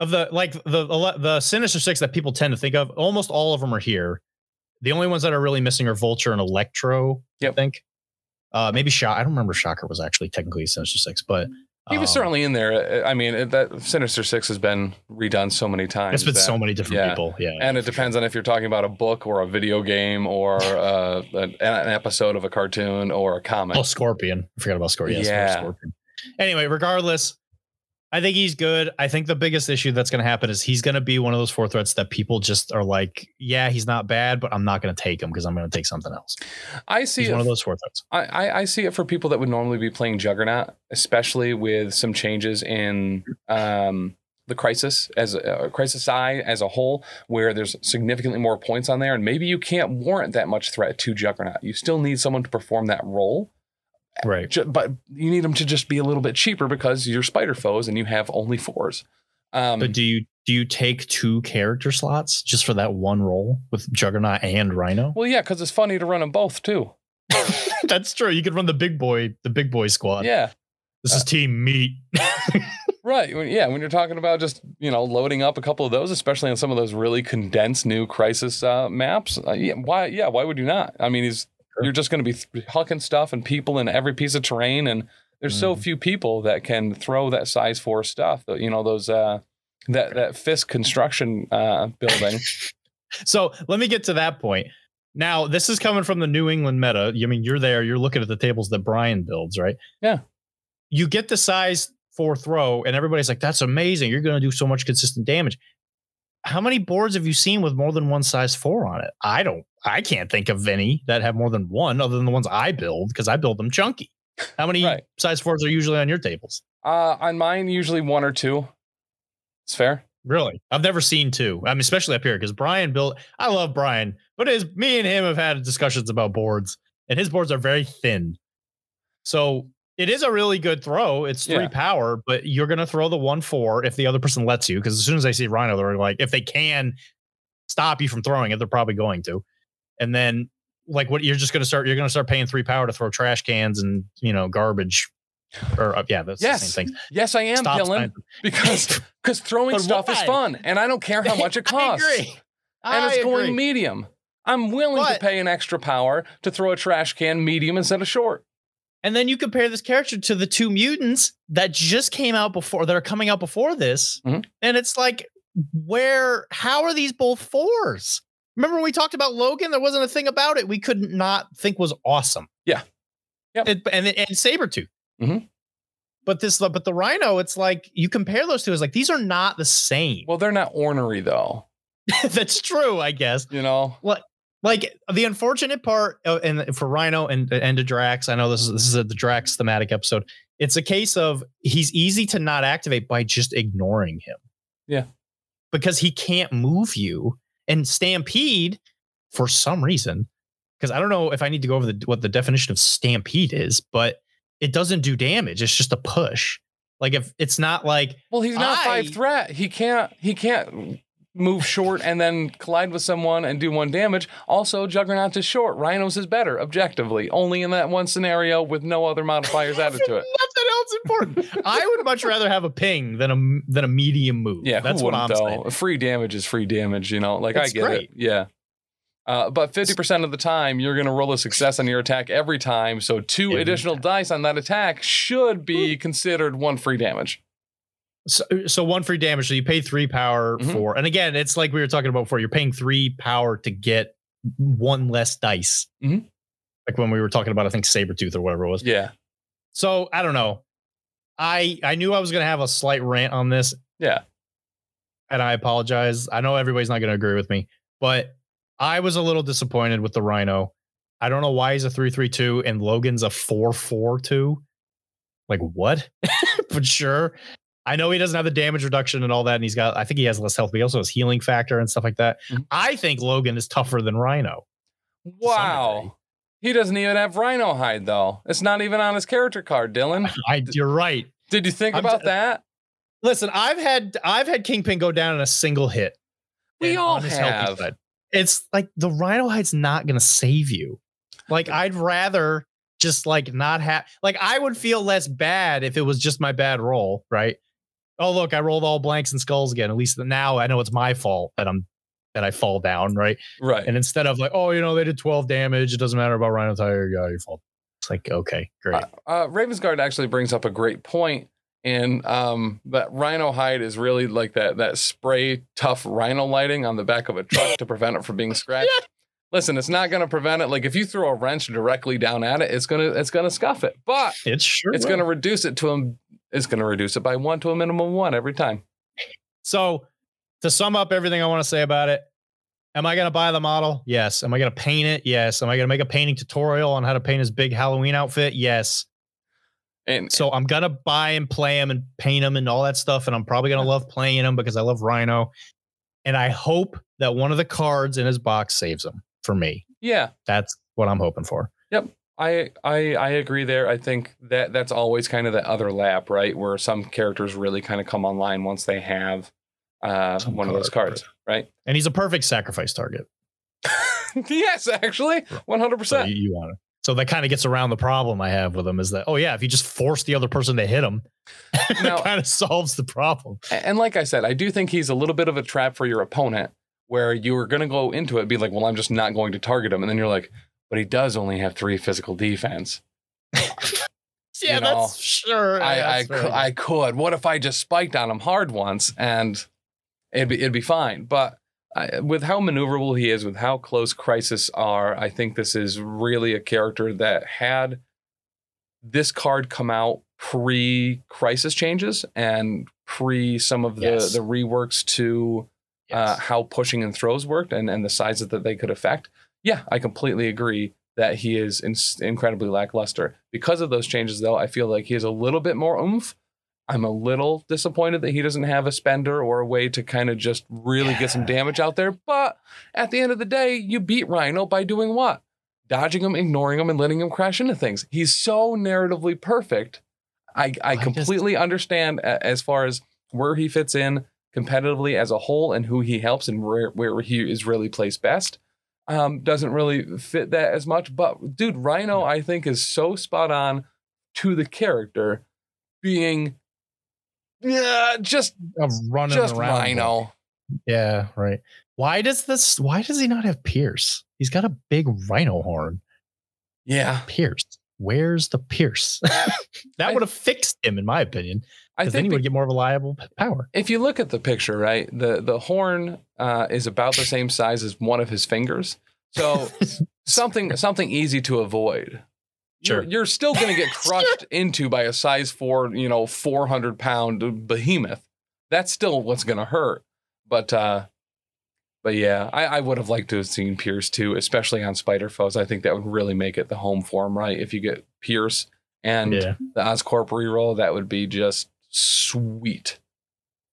of the like the the the Sinister Six that people tend to think of, almost all of them are here. The only ones that are really missing are Vulture and Electro. Yep. I think. Uh, maybe Shock. I don't remember Shocker was actually technically Sinister Six, but He was um, certainly in there. I mean, that Sinister Six has been redone so many times. It's been that- so many different yeah. people. Yeah, And it depends on if you're talking about a book or a video game or [LAUGHS] uh, an, an episode of a cartoon or a comic. Oh, Scorpion. I forgot about Scorpion. Yes, Yeah. Scorpion. Anyway, regardless, I think he's good. I think the biggest issue that's going to happen is he's going to be one of those four threats that people just are like, yeah, he's not bad, but I'm not going to take him because I'm going to take something else. I see He's it one of those four threats. I, I, I see it for people that would normally be playing Juggernaut, especially with some changes in um, the crisis as a uh, crisis eye as a whole, where there's significantly more points on there, and maybe you can't warrant that much threat to Juggernaut. You still need someone to perform that role, Right. ju- but you need them to just be a little bit cheaper because you're spider foes and you have only fours. Um, But do you do you take two character slots just for that one role with Juggernaut and Rhino? well, yeah, because it's funny to run them both too. [LAUGHS] That's true. You could run the big boy, the big boy squad. Yeah. This is team meat. [LAUGHS] Right. Yeah. When you're talking about just, you know, loading up a couple of those, especially on some of those really condensed new crisis uh, maps, uh, yeah, why, yeah, why would you not? I mean, he's. You're just going to be th- hucking stuff and people in every piece of terrain. And there's so Mhm. few people that can throw that size four stuff, you know, those, uh, that, that Fisk construction uh, building. [LAUGHS] So let me get to that point. Now, this is coming from the New England meta. I mean, you're there, you're looking at the tables that Brian builds, right? Yeah. You get the size four throw, and everybody's like, that's amazing. You're going to do so much consistent damage. How many boards have you seen with more than one size four on it? I don't, I can't think of any that have more than one other than the ones I build because I build them chunky. How many Right. size fours are usually on your tables? uh, on mine, usually one or two. It's fair. Really? I've never seen two. I mean, especially up here because Brian built. I love Brian, but his me and him have had discussions about boards, and his boards are very thin. So it is a really good throw. It's three Yeah. power, but you're gonna throw the one four if the other person lets you. Because as soon as they see Rhino, they're like, if they can stop you from throwing it, they're probably going to. And then like what you're just gonna start, you're gonna start paying three power to throw trash cans and you know garbage. Or uh, yeah, that's Yes. the same thing. Yes, I am, Stop Dylan, [LAUGHS] because because throwing But stuff is fun, and I don't care how [LAUGHS] much it costs. I agree. and I it's going agree. medium. I'm willing to pay an extra power to throw a trash can medium instead of short. And then you compare this character to the two mutants that just came out before that are coming out before this. Mhm. And it's like, where, how are these both fours? Remember when we talked about Logan? There wasn't a thing about it we could not think was awesome. Yeah. Yep. It, and, and Sabretooth. Mhm. But this, but the Rhino, it's like you compare those two, it's like these are not the same. Well, they're not ornery though. [LAUGHS] That's true, I guess. You know, like the unfortunate part, uh, and for Rhino and and to Drax, I know this is this is a, the Drax thematic episode. It's a case of he's easy to not activate by just ignoring him. Yeah. because he can't move you. And Stampede, for some reason, because I don't know if I need to go over the, what the definition of Stampede is, but it doesn't do damage. It's just a push. Like if it's not like Well, he's not I- five threat. He can't. He can't move short and then collide with someone and do one damage. Also, Juggernaut is short. Rhinos is better objectively, only in that one scenario with no other modifiers added to it. [LAUGHS] nothing else important. I would much rather have a ping than a than a medium move. Yeah, that's what I'm wouldn't, saying. Free damage is free damage. You know, like It's I get great. it. Yeah. Uh, but 50% of the time, you're going to roll a success on your attack every time. So, two additional dice on that attack should be considered one free damage. So, so one free damage. So you pay three power Mhm. for, and again, it's like we were talking about before. You're paying three power to get one less dice. Mhm. Like when we were talking about, I think Sabretooth or whatever it was. Yeah. So I don't know. I I knew I was gonna have a slight rant on this, Yeah. and I apologize. I know everybody's not gonna agree with me, but I was a little disappointed with the Rhino. I don't know why he's a three three two and Logan's a four four two. Like what? [LAUGHS] but sure. I know he doesn't have the damage reduction and all that, and he's got. I think he has less health, but he also has healing factor and stuff like that. Mhm. I think Logan is tougher than Rhino. Wow. He doesn't even have Rhino hide, though. It's not even on his character card, Dylan. [LAUGHS] I, you're right. Did you think I'm about t- that? Listen, I've had I've had Kingpin go down in a single hit. We all on his healthy have. It's like the Rhino hide's not gonna save you. Like I'd rather just like not have like I would feel less bad if it was just my bad roll, right? Oh look, I rolled all blanks and skulls again. At least now I know it's my fault that I'm that I fall down, right? Right. And instead of like, oh, you know, they did 12 damage, it doesn't matter about Rhino Tire, yeah, your fault. It's like, okay, great. Uh, uh, Ravensguard actually brings up a great point in um, that rhino hide is really like that that spray tough Rhino lining on the back of a truck to prevent it from being [LAUGHS] scratched. Listen, it's not going to prevent it. Like if you throw a wrench directly down at it, it's gonna it's gonna scuff it, but it's sure it's will. gonna reduce it to a it's gonna reduce it by one to a minimum of one every time. So, to sum up everything I want to say about it, am I going to buy the model? Yes. Am I going to paint it? Yes. Am I going to make a painting tutorial on how to paint his big Halloween outfit? Yes. And So, I'm going to buy and play him and paint him and all that stuff. And I'm probably going to love playing him because I love Rhino. And I hope that one of the cards in his box saves him for me. yeah, That's what I'm hoping for. I I I agree there. I think that that's always kind of the other lap, right? Where some characters really kind of come online once they have uh, Some one of those cards, right? And he's a perfect sacrifice target. [LAUGHS] yes, actually, one hundred percent. you, you want to. So that kind of gets around the problem I have with him is that, oh, yeah, if you just force the other person to hit him, [LAUGHS] Now- it kind of solves the problem. And like I said, I do think he's a little bit of a trap for your opponent, where you are going to go into it, be like, "Well, I'm just not going to target him," and then you're like, "But he does only have three physical defense. [LAUGHS] Yeah, You know, that's sure. I I, that's cou- fair. I could. What if I just spiked on him hard once and it'd be it'd be fine? But I, with how maneuverable he is, with how close Crisis are, I think this is really a character that had this card come out pre Crisis changes and pre some of the Yes. the reworks to uh, how pushing and throws worked and, and the sizes that they could affect. Yeah, I completely agree that he is in, incredibly lackluster. Because of those changes, though, I feel like he has a little bit more oomph. I'm a little disappointed that he doesn't have a spender or a way to kind of just really get some damage out there. But at the end of the day, you beat Rhino by doing what? Dodging him, ignoring him, and letting him crash into things. He's so narratively perfect. I, I I just- completely understand as far as where he fits in competitively as a whole and who he helps and where, where he is really placed best. Um, doesn't really fit that as much. But dude, Rhino, I think, is so spot on to the character being yeah, just of running just around. Rhino. Yeah, right. Why does this? Why does he not have Pierce? He's got a big Rhino horn. Yeah. Pierce. Where's the Pierce? [LAUGHS] That would have fixed him, in my opinion. I Because then think he would get more reliable power. if you look at the picture, right, the the horn uh, is about the same size as one of his fingers. So [LAUGHS] something something easy to avoid. You're, Sure. you're still going to get [LAUGHS] crushed into by a size four, you know, four hundred pound behemoth. That's still what's going to hurt. But uh, but yeah, I, I would have liked to have seen Pierce too, especially on Spider Foes. I think that would really make it the home form, right? If you get Pierce and yeah. the Oscorp reroll, that would be just sweet.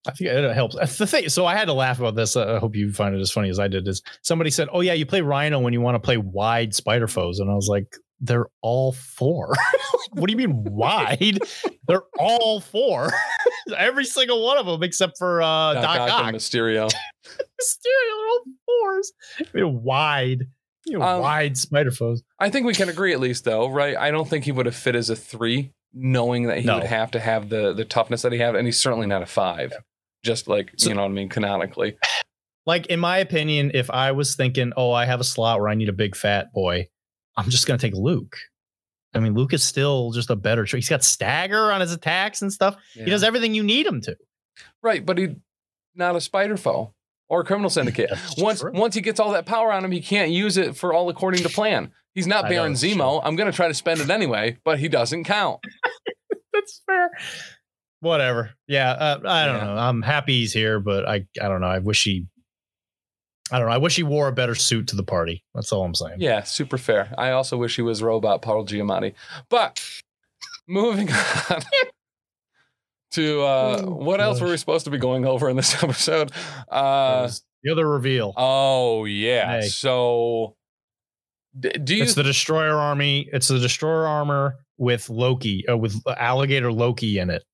I think it helps. That's the thing. So I had to laugh about this. I hope you find it as funny as I did. Is somebody said, "Oh yeah, you play Rhino when you want to play wide spider foes," and I was like, "They're all four. [LAUGHS] what do you mean wide? They're all four. [LAUGHS] Every single one of them except for uh, Doc, Doc Ock Ock. and Mysterio. [LAUGHS] Mysterio, they're all fours. I mean, wide, you know, Um, wide spider foes. I think we can agree at least though, right? I don't think he would have fit as a three, knowing that he No. would have to have the the toughness that he had, and he's certainly not a five. Just like So- you know what I mean, canonically. [SIGHS] Like in my opinion, if I was thinking, "Oh, I have a slot where I need a big fat boy," I'm just gonna take Luke. I mean, Luke is still just a better choice. He's got stagger on his attacks and stuff. He does everything you need him to. right, but he not a spider foe or a criminal [LAUGHS] syndicate. Once true. once he gets all that power on him, he can't use it for all according to plan. He's not I know, Baron it's Zemo. I'm gonna try to spend it anyway, but he doesn't count. [LAUGHS] That's fair. Whatever. Yeah, uh, I don't Yeah. know. I'm happy he's here, but I I don't know. I wish he. I don't know. I wish he wore a better suit to the party. That's all I'm saying. Yeah, super fair. I also wish he was robot Paul Giamatti. But moving [LAUGHS] on to uh, Oh, what else were we supposed to be going over in this [LAUGHS] episode? Uh, the other reveal. oh yeah. Hey. So d- do you? it's the destroyer army. It's the destroyer armor with Loki, uh, with alligator Loki in it.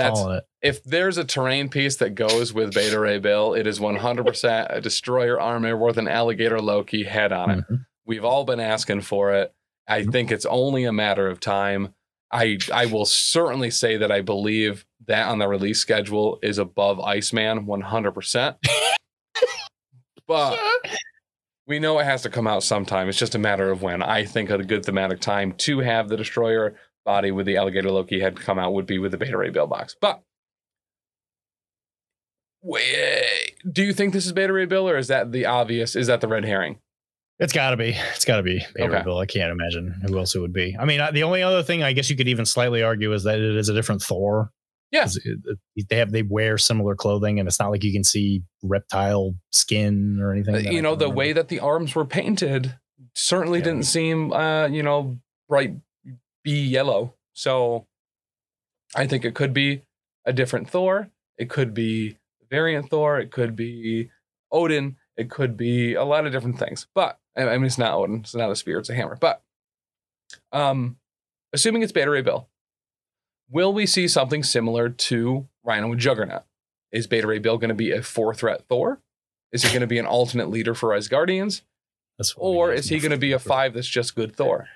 That's calling it. if there's a terrain piece that goes with Beta Ray Bill, it is 100% a destroyer armor with an alligator Loki head on it. Mhm. We've all been asking for it. I Mhm. think it's only a matter of time. I I will certainly say that I believe that on the release schedule is above Iceman 100%. [LAUGHS] but we know it has to come out sometime. It's just a matter of when. I think a good thematic time to have the destroyer body with the alligator Loki head come out would be with the Beta Ray Bill box. But wait, do you think this is Beta Ray Bill or is that the obvious? Is that the red herring? It's got to be. It's got to be. Beta Okay. Bill. I can't imagine who else it would be. I mean, the only other thing I guess you could even slightly argue is that it is a different Thor. Yeah. 'Cause it- it- They have they wear similar clothing, and it's not like you can see reptile skin or anything. Uh, you know the remember. way that the arms were painted certainly Yeah. didn't seem uh you know bright be yellow. So i think it could be a different thor. It could be variant thor. It could be odin. It could be a lot of different things. But i mean it's not odin. It's not a spear. It's a hammer. But um assuming it's beta ray bill will we see something similar to rhino and juggernaut? Is beta ray bill going to be a four threat thor? Is he going to be an alternate leader for Asgardians, That's or is he going to be a five that's just good Thor?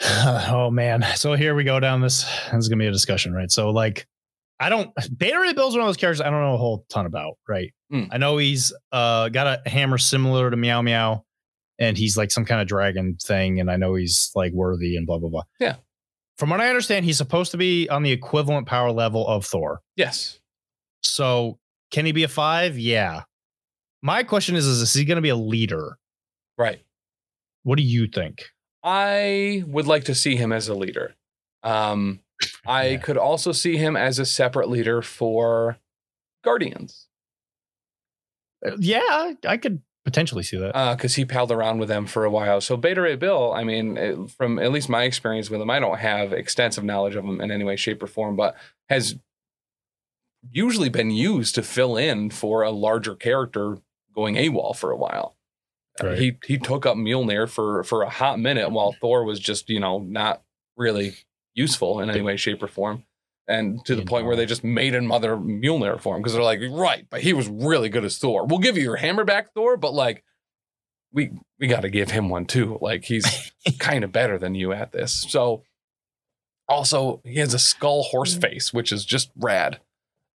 [LAUGHS] oh man. So here we go down this. This is gonna be a discussion, right? So like, I don't. Beta Ray Bill's one of those characters I don't know a whole ton about, right? Mm. I know he's uh got a hammer similar to Meow Meow, and he's like some kind of dragon thing, and I know he's like worthy and blah blah blah. Yeah. From what I understand, he's supposed to be on the equivalent power level of Thor. Yes. So can he be a five? Yeah. My question is: Is, is he going to be a leader? Right. What do you think? I would like to see him as a leader. Um, [LAUGHS] I Yeah. could also see him as a separate leader for Guardians Uh, Yeah, I could potentially see that. because he palled around with them for a while. So Beta Ray Bill, I mean, it- from at least my experience with him, I don't have extensive knowledge of him in any way, shape, or form, but has usually been used to fill in for a larger character going AWOL for a while. Right. he he took up Mjolnir for for a hot minute while Thor was just you know not really useful in any way, shape, or form. And to the You point where they just made another mother Mjolnir for him because they're like, right, but he was really good as Thor. We'll give you your hammer back, Thor, but like, we we got to give him one too. Like he's [LAUGHS] kind of better than you at this. So, also he has a skull horse mm. face, which is just rad.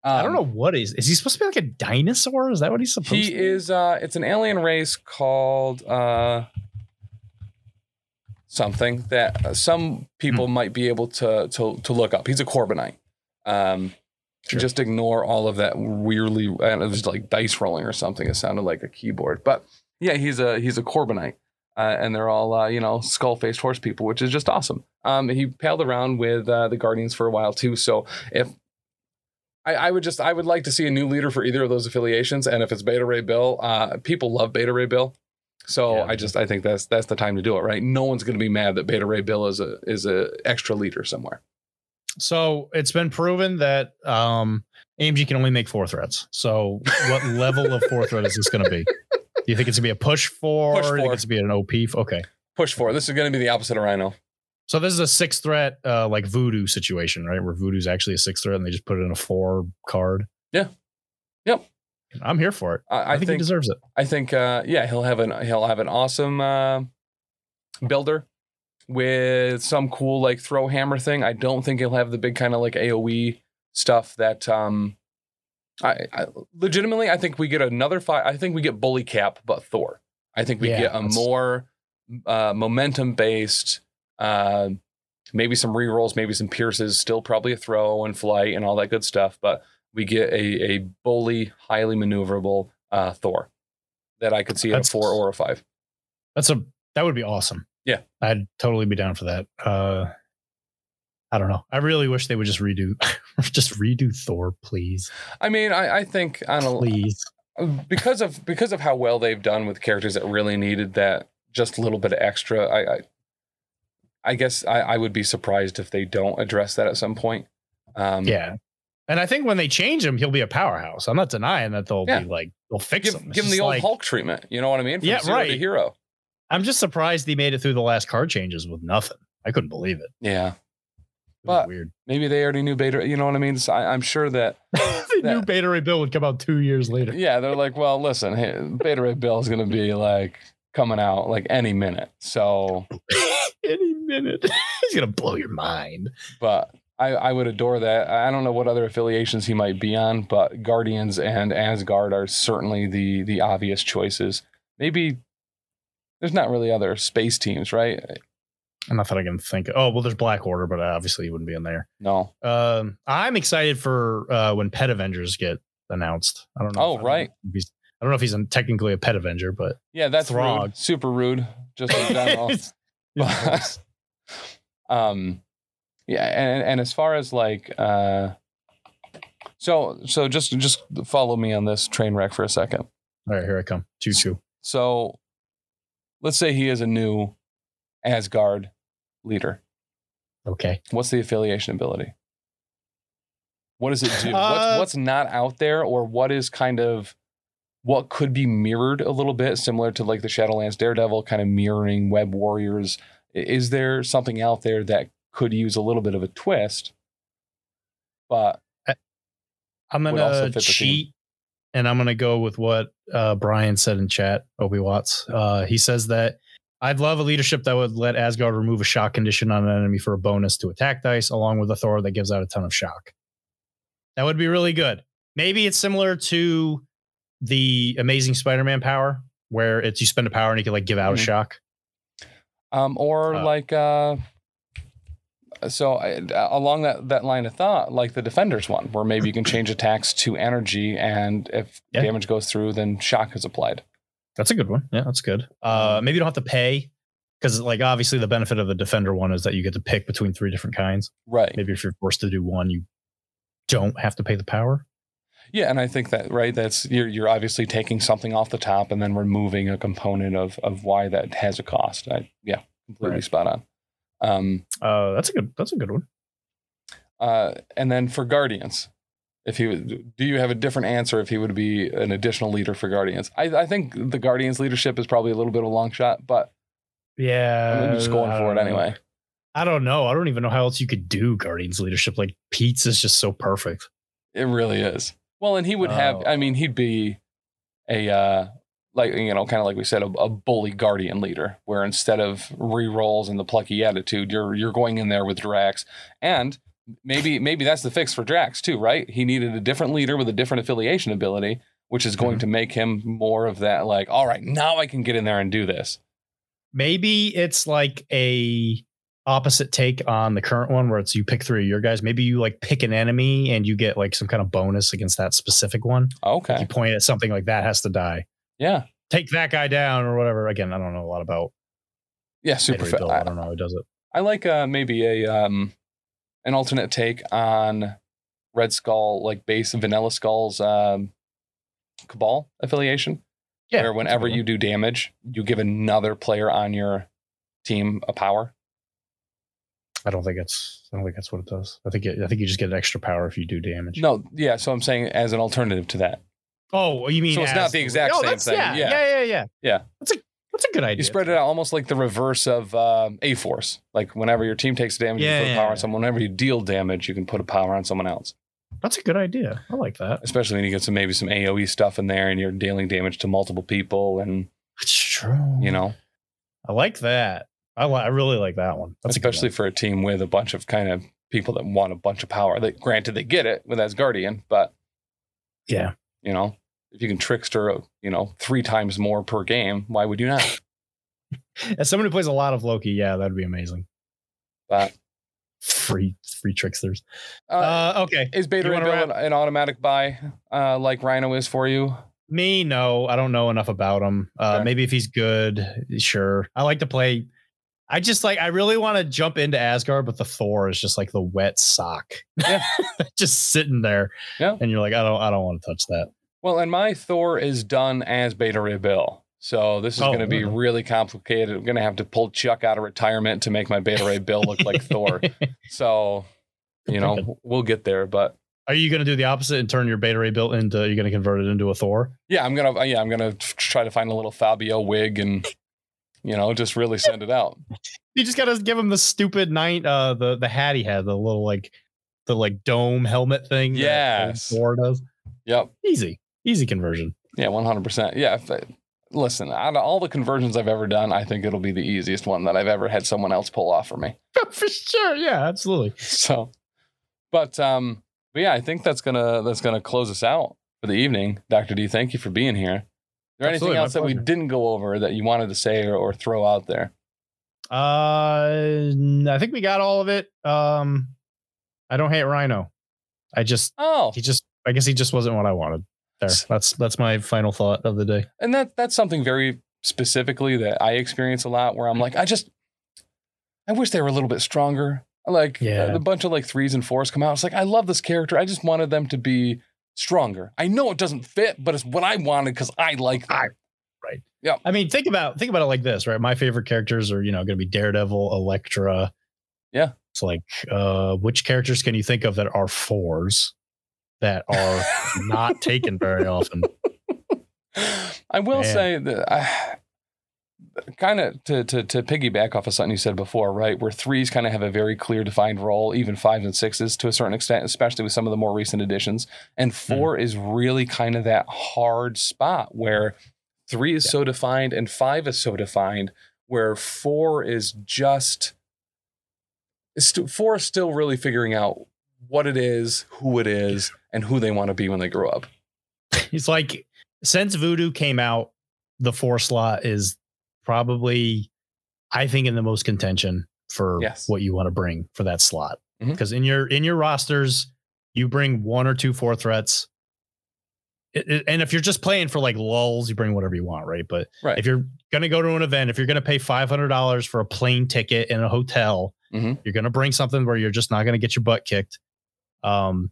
I don't Um, know what is. Is he supposed to be like a dinosaur? Is that what he's supposed He to be? He is. uh It's an alien race called uh something that uh, some people Hmm. might be able to to to look up. He's a Korbinite. Um, Sure. just ignore all of that weirdly. And it was like dice rolling or something. It sounded like a keyboard, but yeah, he's a he's a Korbinite. Uh, and they're all uh, you know skull faced horse people, which is just awesome. Um, he paled around with uh, the Guardians for a while too. So if I, I would just I would like to see a new leader for either of those affiliations, and if it's Beta Ray Bill, uh, people love Beta Ray Bill, so Yeah. I just I think that's that's the time to do it, right? No one's going to be mad that Beta Ray Bill is a is a extra leader somewhere. So it's been proven that um, AMG can only make four threads. So what [LAUGHS] level of four thread is this going to be? Do you think it's going to be a push four? Push Do you think four. it's going to be an OP? Okay. Push for this is going to be the opposite of Rhino. So this is a six threat, uh, like voodoo situation, right? Where voodoo's actually a six threat and they just put it in a four card. Yeah. Yep. I'm here for it. I, I, I think, think he deserves it. I think uh, yeah he'll have an he'll have an awesome uh, builder with some cool like throw hammer thing. I don't think he'll have the big kind of like AOE stuff that um I, I legitimately I think we get another fight. I think we get bully cap but Thor. I think we Yeah, get a more uh, momentum based uh, maybe some rerolls, maybe some pierces, still probably a throw and flight and all that good stuff, but we get a a bully, highly maneuverable uh, Thor that I could see at a four or a five. That's a that would be awesome. Yeah. I'd totally be down for that. Uh I don't know. I really wish they would just redo [LAUGHS] just redo Thor, please. I mean, I, I think I don't Please. because of because of how well they've done with characters that really needed that just a little bit of extra. I I, I guess I, I would be surprised if they don't address that at some point. Um, Yeah. And I think when they change him, he'll be a powerhouse. I'm not denying that they'll Yeah. be like they'll fix give him. It's give him the old like- Hulk treatment. You know what I mean? From Yeah, zero to right. hero. I'm just surprised he made it through the last card changes with nothing. I couldn't believe it. Yeah, It But- weird. maybe they already knew Beta. You know what I mean? So I, I'm sure that [LAUGHS] they knew Yeah. Beta Ray Bill would come out two years later. yeah, they're like, well, listen, hey, Beta Ray Bill is going to be like coming out like any minute. So, [LAUGHS] Any minute. [LAUGHS] He's gonna blow your mind. but I, I would adore that. I don't know what other affiliations he might be on, but Guardians and Asgard are certainly the the obvious choices. Maybe there's not really other space teams, right? Not that I can think. Of. Oh well, there's Black Order, but obviously he wouldn't be in there. No. Um, I'm excited for uh, when Pet Avengers get announced. I don't know. Oh, if- I don't right. he's- I don't know if he's technically a Pet Avenger, but Yeah, that's Throg. rude. Super rude. Just in [LAUGHS] general. It's- [LAUGHS] it's- um yeah and and as far as like uh so so just just follow me on this train wreck for a second all right, here I come. Choo choo. so let's say he is a new asgard leader Okay. what's the affiliation ability what does it do [LAUGHS] Uh, what's what's not out there or what is kind of what could be mirrored a little bit similar to like the shadowlands daredevil kind of mirroring web warriors is there something out there that could use a little bit of a twist but I'm gonna cheat, and I'm gonna go with what uh, Brian said in chat. Obi Watts. Uh, he says that I'd love a leadership that would let Asgard remove a shock condition on an enemy for a bonus to attack dice, along with a Thor that gives out a ton of shock. That would be really good. Maybe it's similar to the Amazing Spider-Man power, where it's you spend a power and you can like give out Mhm. a shock. um or Uh, like uh so I, along that that line of thought like the defenders one where maybe you can change [CLEARS THROAT] attacks to energy and if Yeah. damage goes through then shock is applied That's a good one. Yeah, that's good. Uh, maybe you don't have to pay because, like, obviously the benefit of the Defender one is that you get to pick between three different kinds. right maybe if you're forced to do one, you don't have to pay the power. Yeah, and I think that right, that's you're you're obviously taking something off the top and then removing a component of of why that has a cost. I yeah, completely Right. spot on. Um, Uh, that's a good. That's a good one. uh, and then for Guardians, if he would, do you have a different answer if he would be an additional leader for Guardians? I, I think the Guardians leadership is probably a little bit of a long shot, but Yeah, I'm just going for it know. anyway. I don't know. I don't even know how else you could do Guardians leadership. Like Pete's is just so perfect. It really is. Well, and he would have. Oh. I mean, he'd be a uh, like you know, kind of like we said, a, a bully guardian leader, where instead of re rolls and the plucky attitude, you're you're going in there with Drax, and maybe maybe that's the fix for Drax too, right? He needed a different leader with a different affiliation ability, which is going Mhm. to make him more of that. Like, all right, now I can get in there and do this. Maybe it's like a opposite take on the current one where it's you pick three of your guys. Maybe you like pick an enemy and you get like some kind of bonus against that specific one. Okay, You point at something like that has to die. yeah, Take that guy down or whatever. Again, I don't know a lot about yeah, super. Fa-. I- I don't know how he does it. I like uh, maybe a um, an alternate take on Red Skull, like base Vanilla Skull's um, Cabal affiliation, Yeah. where whenever you do damage, you give another player on your team a power. I don't think it's. I don't think that's what it does. I think. It, I think you just get an extra power if you do damage. No, yeah. So I'm saying as an alternative to that, Oh, you mean So it's as not the exact same thing. Yeah, Yeah. yeah, yeah, yeah. Yeah. That's a that's a good idea. you spread it out almost like the reverse of um, A Force. Like whenever your team takes damage, Yeah, you put a power yeah. on someone. Whenever you deal damage, you can put a power on someone else. That's a good idea. I like that. Especially when you get some maybe some AOE stuff in there, and you're dealing damage to multiple people, and It's true. you know, I like that. I li- I really like that one. That's a good especially for a team with a bunch of kind of people that want a bunch of power. That granted they get it with Asgardian, but yeah. you know, if you can trickster, you know, three times more per game, why would you not? [LAUGHS] As someone who plays a lot of Loki, yeah, that'd be amazing. But Free free tricksters. uh, Uh, okay. is Beta you Ray wanna Bill an, an automatic buy, uh, like Rhino is for you? Me, no, I don't know enough about him. Uh, Okay. Maybe if he's good, sure. I like to play. I just like. I really want to jump into Asgard, but the Thor is just like the wet sock, Yeah. [LAUGHS] just sitting there. Yeah. and you're like, I don't, I don't want to touch that. Well, and my Thor is done as Beta Ray Bill. So this is Oh, going to be wow. really complicated. I'm going to have to pull Chuck out of retirement to make my Beta Ray Bill look like Thor. [LAUGHS] So, you know, we'll get there. But Are you going to do the opposite and turn your Beta Ray Bill into? You're going to convert it into a Thor? yeah, I'm gonna uh, yeah I'm gonna try to find a little Fabio wig and you know just really send it out. You just got to give him the stupid night, uh, the the hat he had, the little like, the like dome helmet thing. Yeah. does. Yep. Easy, easy conversion. Yeah, 100. percent Yeah. If, listen, out of all the conversions I've ever done, I think it'll be the easiest one that I've ever had someone else pull off for me. [LAUGHS] For sure, yeah, absolutely. So, but um, but yeah, I think that's gonna that's gonna close us out for the evening. Doctor D, thank you for being here. There anything Absolutely, my else that we didn't go over that you wanted to say or, or throw out there? Uh, I think we got all of it. Um, I don't hate Rhino. I just Oh, he just I guess he just wasn't what I wanted. There, that's that's my final thought of the day. and that that's something very specifically that I experience a lot where I'm like, I just I wish they were a little bit stronger. Like Yeah. the bunch of like threes and fours come out. It's like I love this character. I just wanted them to be stronger. I know it doesn't fit, but it's what I wanted because I like them. I- right. Yeah. I mean, think about think about it like this, right? My favorite characters are you know going to be Daredevil, Elektra. Yeah. It's like, uh, which characters can you think of that are fours that are [LAUGHS] not taken very often? I will Man. say that I kind of to, to to piggyback off of something you said before, right? Where threes kind of have a very clear defined role, even fives and sixes to a certain extent, especially with some of the more recent additions. And hmm. 4 is really kind of that hard spot where three is Yeah. so defined and five is so defined, where four is just st- four is still really figuring out what it is, who it is, and who they want to be when they grow up. It's like since Voodoo came out, the four slot is probably, I think, in the most contention for Yes. what you want to bring for that slot. Because in your in your rosters, you bring one or two four threats. It- it- and if you're just playing for like lulls, you bring whatever you want, right? But Right. if you're gonna go to an event, if you're gonna pay five hundred dollars for a plane ticket in a hotel, Mhm. you're gonna bring something where you're just not gonna get your butt kicked. Um,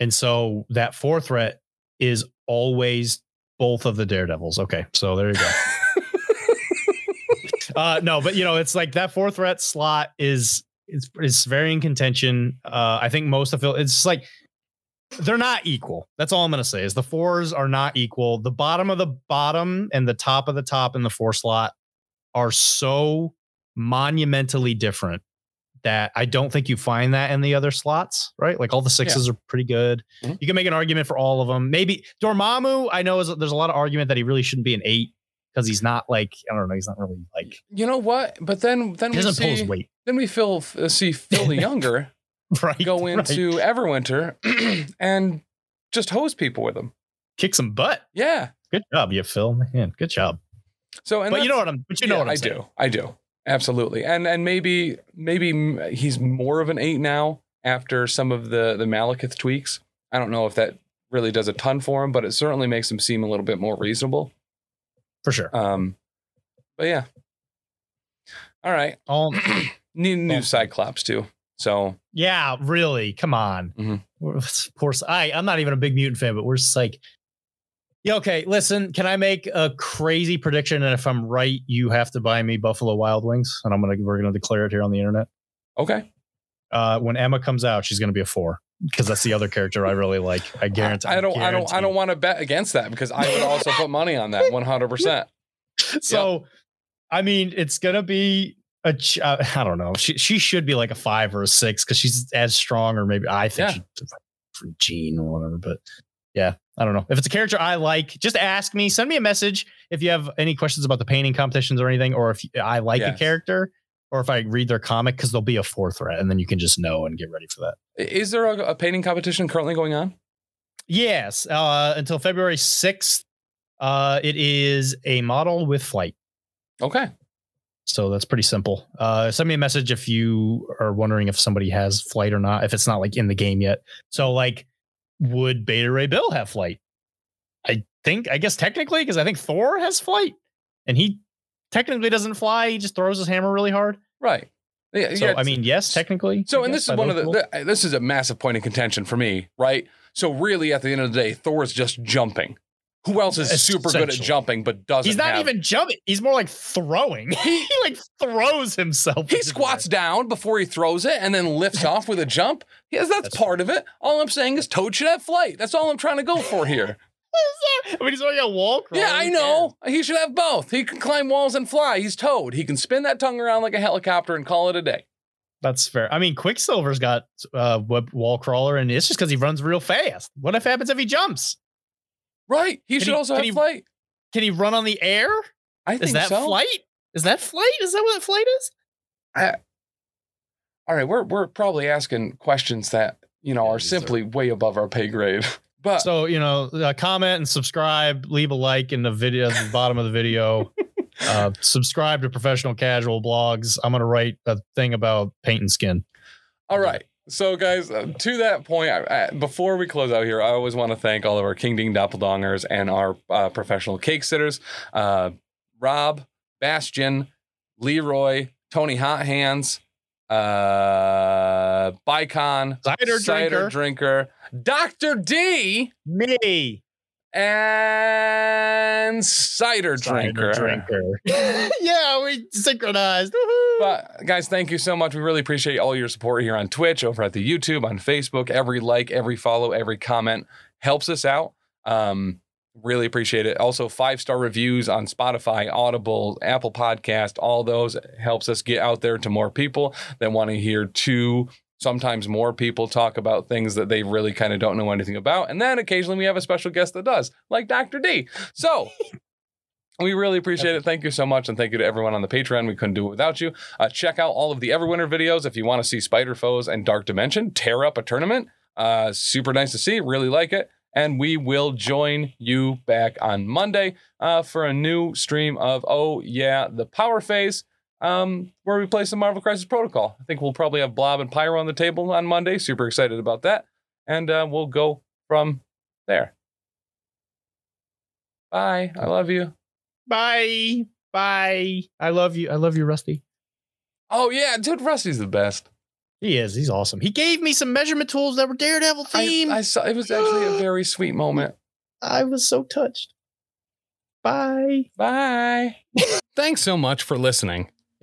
and so that four threat is always both of the daredevils. Okay, so there you go. Uh, no, but you know, it's like that four threat slot is is is very in contention. Uh, I think most of it, it's like they're not equal. That's all I'm gonna say. Is the fours are not equal. The bottom of the bottom and the top of the top in the four slot are so monumentally different that I don't think you find that in the other slots, right? Like all the sixes are pretty good. Mhm. You can make an argument for all of them. Maybe Dormammu, I know is there's a lot of argument that he really shouldn't be an eight because he's not like I don't know, he's not really like You know what? But then then he we see weight, then we feel uh, see Phil the [LAUGHS] Younger right? go right. into Everwinter [CLEARS THROAT] and just hose people with him. kick some butt. Yeah. Good job, you Phil. Man, good job. So and but you know what I'm. But you know yeah, what I'm I saying. do. I do. Absolutely. And and maybe maybe he's more of an eight now after some of the the Malekith tweaks. I don't know if that really does a ton for him, but it certainly makes him seem a little bit more reasonable. For sure. Um, but yeah. All right. All [CLEARS THROAT] Need new Well- Cyclops too. So Yeah, really. Come on. Mhm. We're- Poor. I. I'm not even a big mutant fan, but we're just like. Yeah. Okay. Listen. Can I make a crazy prediction? And if I'm right, you have to buy me Buffalo Wild Wings, and I'm gonna we're gonna declare it here on the internet. okay. Uh, when Emma comes out, she's gonna be a four because that's the other character I really like. I guarantee. I don't I don't I don't want to bet against that because I would also put money on that 100%. [LAUGHS] So, I mean, it's gonna be a. ch- Uh, I don't know. She she should be like a five or a six because she's as strong, or maybe I think Yeah. for Jean or whatever. But yeah, I don't know. If it's a character I like, just ask me. Send me a message if you have any questions about the painting competitions or anything, or if I like a character, or if I read their comic because there'll be a fourth threat, and then you can just know and get ready for that. Is there a, a painting competition currently going on? Yes, uh, until February sixth. Uh, it is a model with flight. Okay. So that's pretty simple. Uh, send me a message if you are wondering if somebody has flight or not, if it's not like in the game yet. So, like, would Beta Ray Bill have flight? I think, I guess technically, because I think Thor has flight and he technically doesn't fly. He just throws his hammer really hard. Right. Yeah, So, yeah, I mean, yes, technically. So, I and guess, this is one of the, the- this is a massive point of contention for me, right? So, really, at the end of the day, Thor is just jumping. Who else is super good at jumping but doesn't? He's not have- even jumping. He's more like throwing. [LAUGHS] he like throws himself. He squats down before he throws it and then lifts [LAUGHS] off with a jump. Yes, that's, That's part of it. All I'm saying is Toad should have flight. That's all I'm trying to go for here. [LAUGHS] I mean, he's only a wall crawl. yeah, I Who know. He should have both. He can climb walls and fly. He's Toad. He can spin that tongue around like a helicopter and call it a day. That's fair. I mean, Quicksilver's got uh, web wall crawler, and it's just because he runs real fast. What if happens if he jumps? Right. He Can should he- also can have he- flight. Can he run on the air? I think Is that so. flight? Is that flight? Is that what flight is? All right, we're we're probably asking questions that you know Yeah, are these are- simply way above our pay grade. [LAUGHS] But So you know, uh, comment and subscribe. Leave a like in the video, at the bottom of the video. [LAUGHS] uh, subscribe to Professional Casual Blogs. I'm gonna write a thing about paint and skin. All right. So, guys, uh, to that point, I, I, before we close out here, I always want to thank all of our King Ding Doppeldongers and our uh, professional cake sitters uh, Rob, Bastion, Leroy, Tony Hot Hands, uh, Bicon, Cider drinker. drinker, Dr. D, Me, and Cider, drinker. drinker. [LAUGHS] [LAUGHS] yeah, we synchronized. Woohoo. But guys, thank you so much. We really appreciate all your support here on Twitch, over at the YouTube, on Facebook. Every like, every follow, every comment helps us out. Um, really appreciate it. Also, five star reviews on Spotify, Audible, Apple Podcast, all those helps us get out there to more people that want to hear two, sometimes more people talk about things that they really kind of don't know anything about. And then occasionally we have a special guest that does, like Dr. D. So [LAUGHS] we really appreciate it. Thank you so much. And thank you to everyone on the Patreon. We couldn't do it without you. Uh, check out all of the Everwinter videos if you want to see Spider Foes and Dark Dimension tear up a tournament. Uh, super nice to see. Really like it. And we will join you back on Monday uh, for a new stream of, oh, yeah, the Power Phase, um, where we play some Marvel Crisis Protocol. I think we'll probably have Blob and Pyro on the table on Monday. Super excited about that. And uh, we'll go from there. Bye. I love you. Bye. Bye. I love you. I love you, Rusty. Oh yeah, dude, Rusty's the best. He is. He's awesome. He gave me some measurement tools that were Daredevil I, themed. I I, saw it was actually a very sweet moment. I was so touched. Bye. Bye. [LAUGHS] Thanks so much for listening.